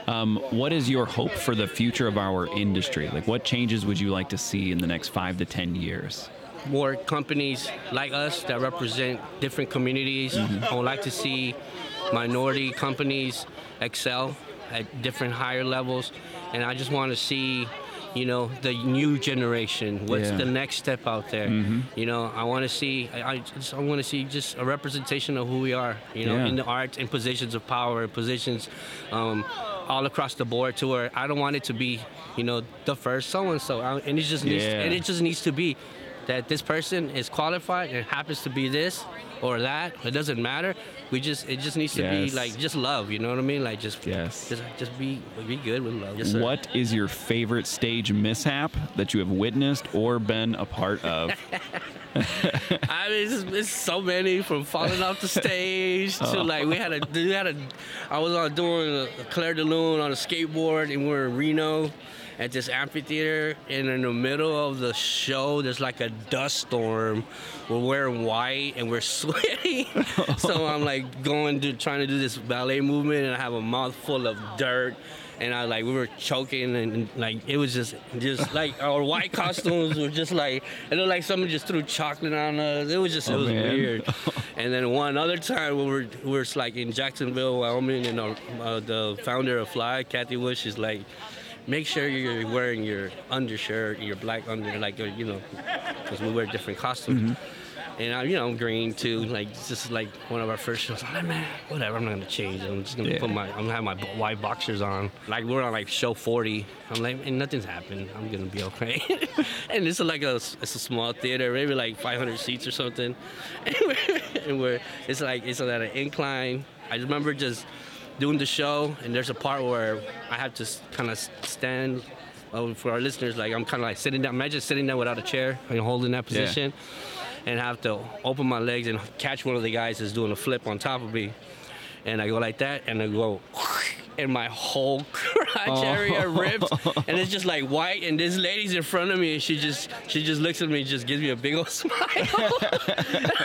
Um, what is your hope for the future of our industry? Like, what changes would you like to see in the next five to ten years? More companies like us that represent different communities. I would like to see minority companies excel at different higher levels, and I just want to see. You know the new generation. What's Yeah. the next step out there? Mhm. You know, I want to see. I, I just I want to see just a representation of who we are. You know, Yeah. in the arts, in positions of power, positions um, all across the board. To where I don't want it to be, you know, the first so and so, and it just needs. Yeah. And it just needs to be that this person is qualified and happens to be this or that. It doesn't matter. We just it just needs to Yes. be like just love. You know what I mean? Like just Yes. just just be be good with love. Yes. What is your favorite stage mishap that you have witnessed or been a part of? I mean, it's, it's so many from falling off the stage to Oh. like we had a we had a I was on doing a, Clair de Lune on a skateboard and we're in Reno at this amphitheater and in the middle of the show there's like a dust storm. We're wearing white and we're sweating. so I'm like going to trying to do this ballet movement and I have a mouth full of dirt. And I like we were choking and like it was just just like our white costumes were just like it looked like someone just threw chocolate on us. It was just it Oh, was man. weird. and then one other time we were we were like in Jacksonville, Wyoming, and our, uh, the founder of Fly, Kathy Bush, is like, make sure you're wearing your undershirt, your black under, like your, you know, because we wear different costumes. Mm-hmm. And I, you know, I'm green too. Like just like one of our first shows. I'm like, man, whatever. I'm not gonna change. I'm just gonna Yeah. put my, I'm gonna have my white boxers on. Like we're on like show 40. I'm like, and nothing's happened. I'm gonna be okay. and it's like a, it's a small theater, maybe like 500 seats or something. And we're, and we're it's like it's at an incline. I remember just doing the show, and there's a part where I have to kind of stand. Uh, for our listeners, like I'm kind of like sitting down. Imagine sitting down without a chair and holding that Yeah. position and have to open my legs and catch one of the guys that's doing a flip on top of me. And I go like that, and I go, and my whole crotch Oh. area ripped, and it's just like white. And this lady's in front of me, and she just she just looks at me, and just gives me a big old smile.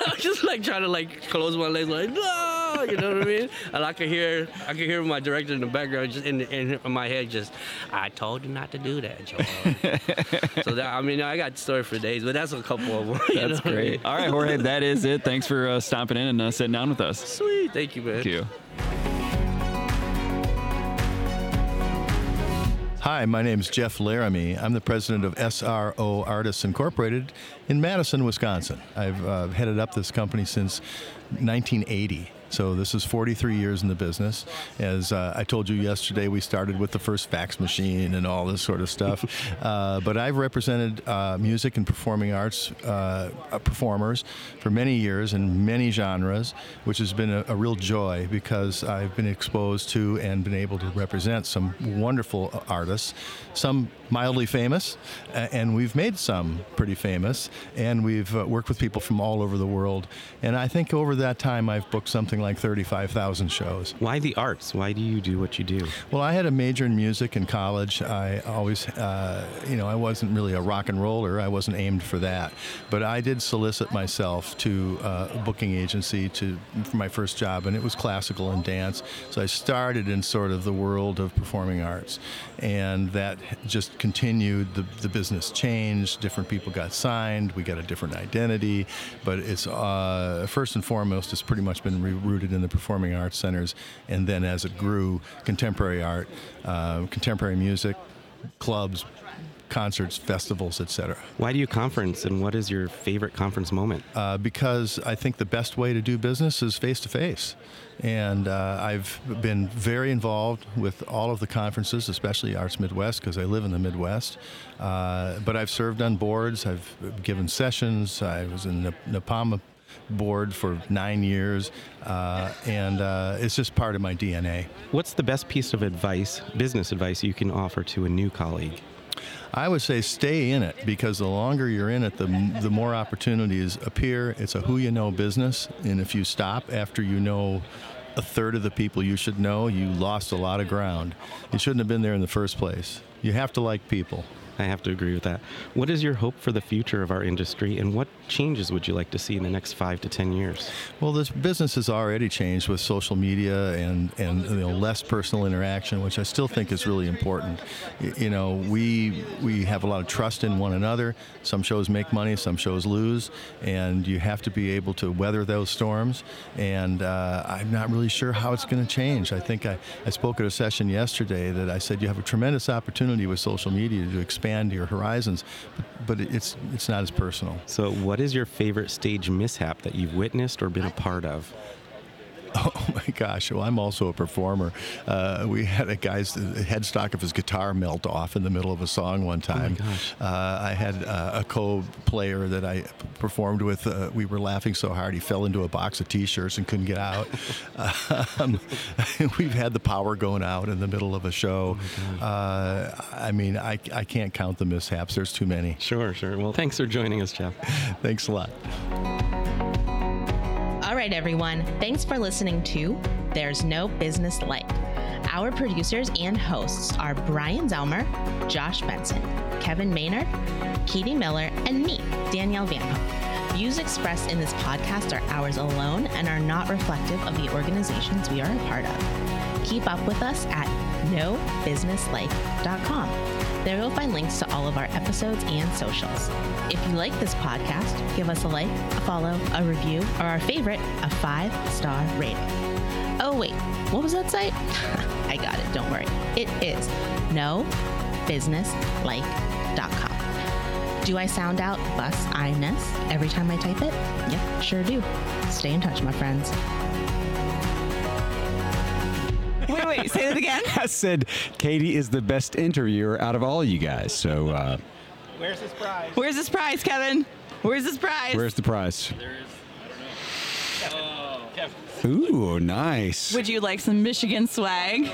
I'm just like trying to like close my legs, like no, you know what I mean? And I could hear I could hear my director in the background, just in, in my head, just I told you not to do that, Joel. so that I mean, I got story for days, but that's a couple of them. you know That's what I mean? great. All right, Jorge, that is it. Thanks for uh, stopping in and uh, sitting down with us. Sweet. Thank you, man. Thank you. Hi, my name is Jeff Laramie. I'm the president of SRO Artists Incorporated in Madison, Wisconsin. I've uh, headed up this company since 1980. So this is 43 years in the business. As uh, I told you yesterday, we started with the first fax machine and all this sort of stuff. uh, but I've represented uh, music and performing arts uh, uh, performers for many years in many genres, which has been a, a real joy because I've been exposed to and been able to represent some wonderful artists, some mildly famous, a- and we've made some pretty famous, and we've uh, worked with people from all over the world. And I think over that time, I've booked something like 35,000 shows. Why the arts? Why do you do what you do? Well, I had a major in music in college. I always, uh, you know, I wasn't really a rock and roller. I wasn't aimed for that. But I did solicit myself to uh, a booking agency to for my first job, and it was classical and dance. So I started in sort of the world of performing arts, and that just continued. The, the business changed. Different people got signed. We got a different identity. But it's uh, first and foremost, it's pretty much been rooted in the performing arts centers, and then as it grew, contemporary art, uh, contemporary music, clubs, concerts, festivals, etc. Why do you conference, and what is your favorite conference moment? Uh, because I think the best way to do business is face to face. And uh, I've been very involved with all of the conferences, especially Arts Midwest, because I live in the Midwest. Uh, but I've served on boards, I've given sessions, I was in the NAPAMA board for nine years, uh, and uh, it's just part of my DNA. What's the best piece of advice, business advice, you can offer to a new colleague? I would say stay in it because the longer you're in it, the, the more opportunities appear. It's a who you know business, and if you stop after you know a third of the people you should know, you lost a lot of ground. You shouldn't have been there in the first place. You have to like people. I have to agree with that. What is your hope for the future of our industry, and what changes would you like to see in the next five to ten years? Well, this business has already changed with social media and and you know less personal interaction, which I still think is really important. You know, we we have a lot of trust in one another. Some shows make money, some shows lose, and you have to be able to weather those storms. And uh, I'm not really sure how it's going to change. I think I, I spoke at a session yesterday that I said you have a tremendous opportunity with social media to your horizons, but, but it's it's not as personal. So, what is your favorite stage mishap that you've witnessed or been a part of? Oh my gosh! Well, I'm also a performer. Uh, we had a guy's headstock of his guitar melt off in the middle of a song one time. gosh. Uh, I had uh, a co-player that I performed with. Uh, we were laughing so hard he fell into a box of T-shirts and couldn't get out. um, we've had the power going out in the middle of a show. uh, I mean, I, I can't count the mishaps. There's too many. Sure, sure. Well, thanks for joining us, Jeff. Thanks a lot. All right, everyone. Thanks for listening to There's No Business Like. Our producers and hosts are Brian Zelmer, Josh Benson, Kevin Maynard, Katie Miller, and me, Danielle Van. Views expressed in this podcast are ours alone and are not reflective of the organizations we are a part of. Keep up with us at nobusinesslike.com. There you'll find links to all of our episodes and socials. If you like this podcast, give us a like, a follow, a review, or our favorite, a five star rating. Oh, wait, what was that site? I got it, don't worry. It is nobusinesslike.com. Do I sound out bus I ness every time I type it? Yep, sure do. Stay in touch, my friends. Wait, wait, say that again. I said Katie is the best interviewer out of all you guys. So uh, Where's this prize? Where's this prize, Kevin? Where's this prize? where's the prize? Ooh, nice. Would you like some Michigan swag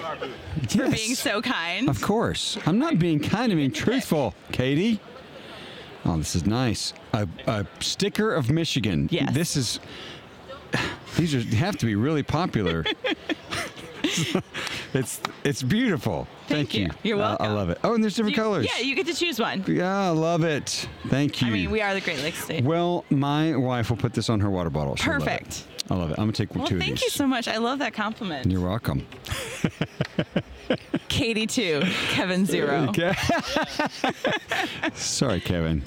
for being so kind? Of course. I'm not being kind, I'm being truthful, Katie. Oh, this is nice. A, a sticker of Michigan. Yes. This is. These are have to be really popular. it's it's beautiful. Thank, you. You're Uh, I welcome. love it. Oh, and there's different You- colors. Yeah, you get to choose one. Yeah, I love it. Thank you. I mean, we are the Great Lakes State. well, my wife will put this on her water bottle. She'll love. Perfect. I love it. I'm gonna take Well, two of these. thank you so much. I love that compliment. You're welcome. Katie two, Kevin zero. Okay. Sorry, Kevin.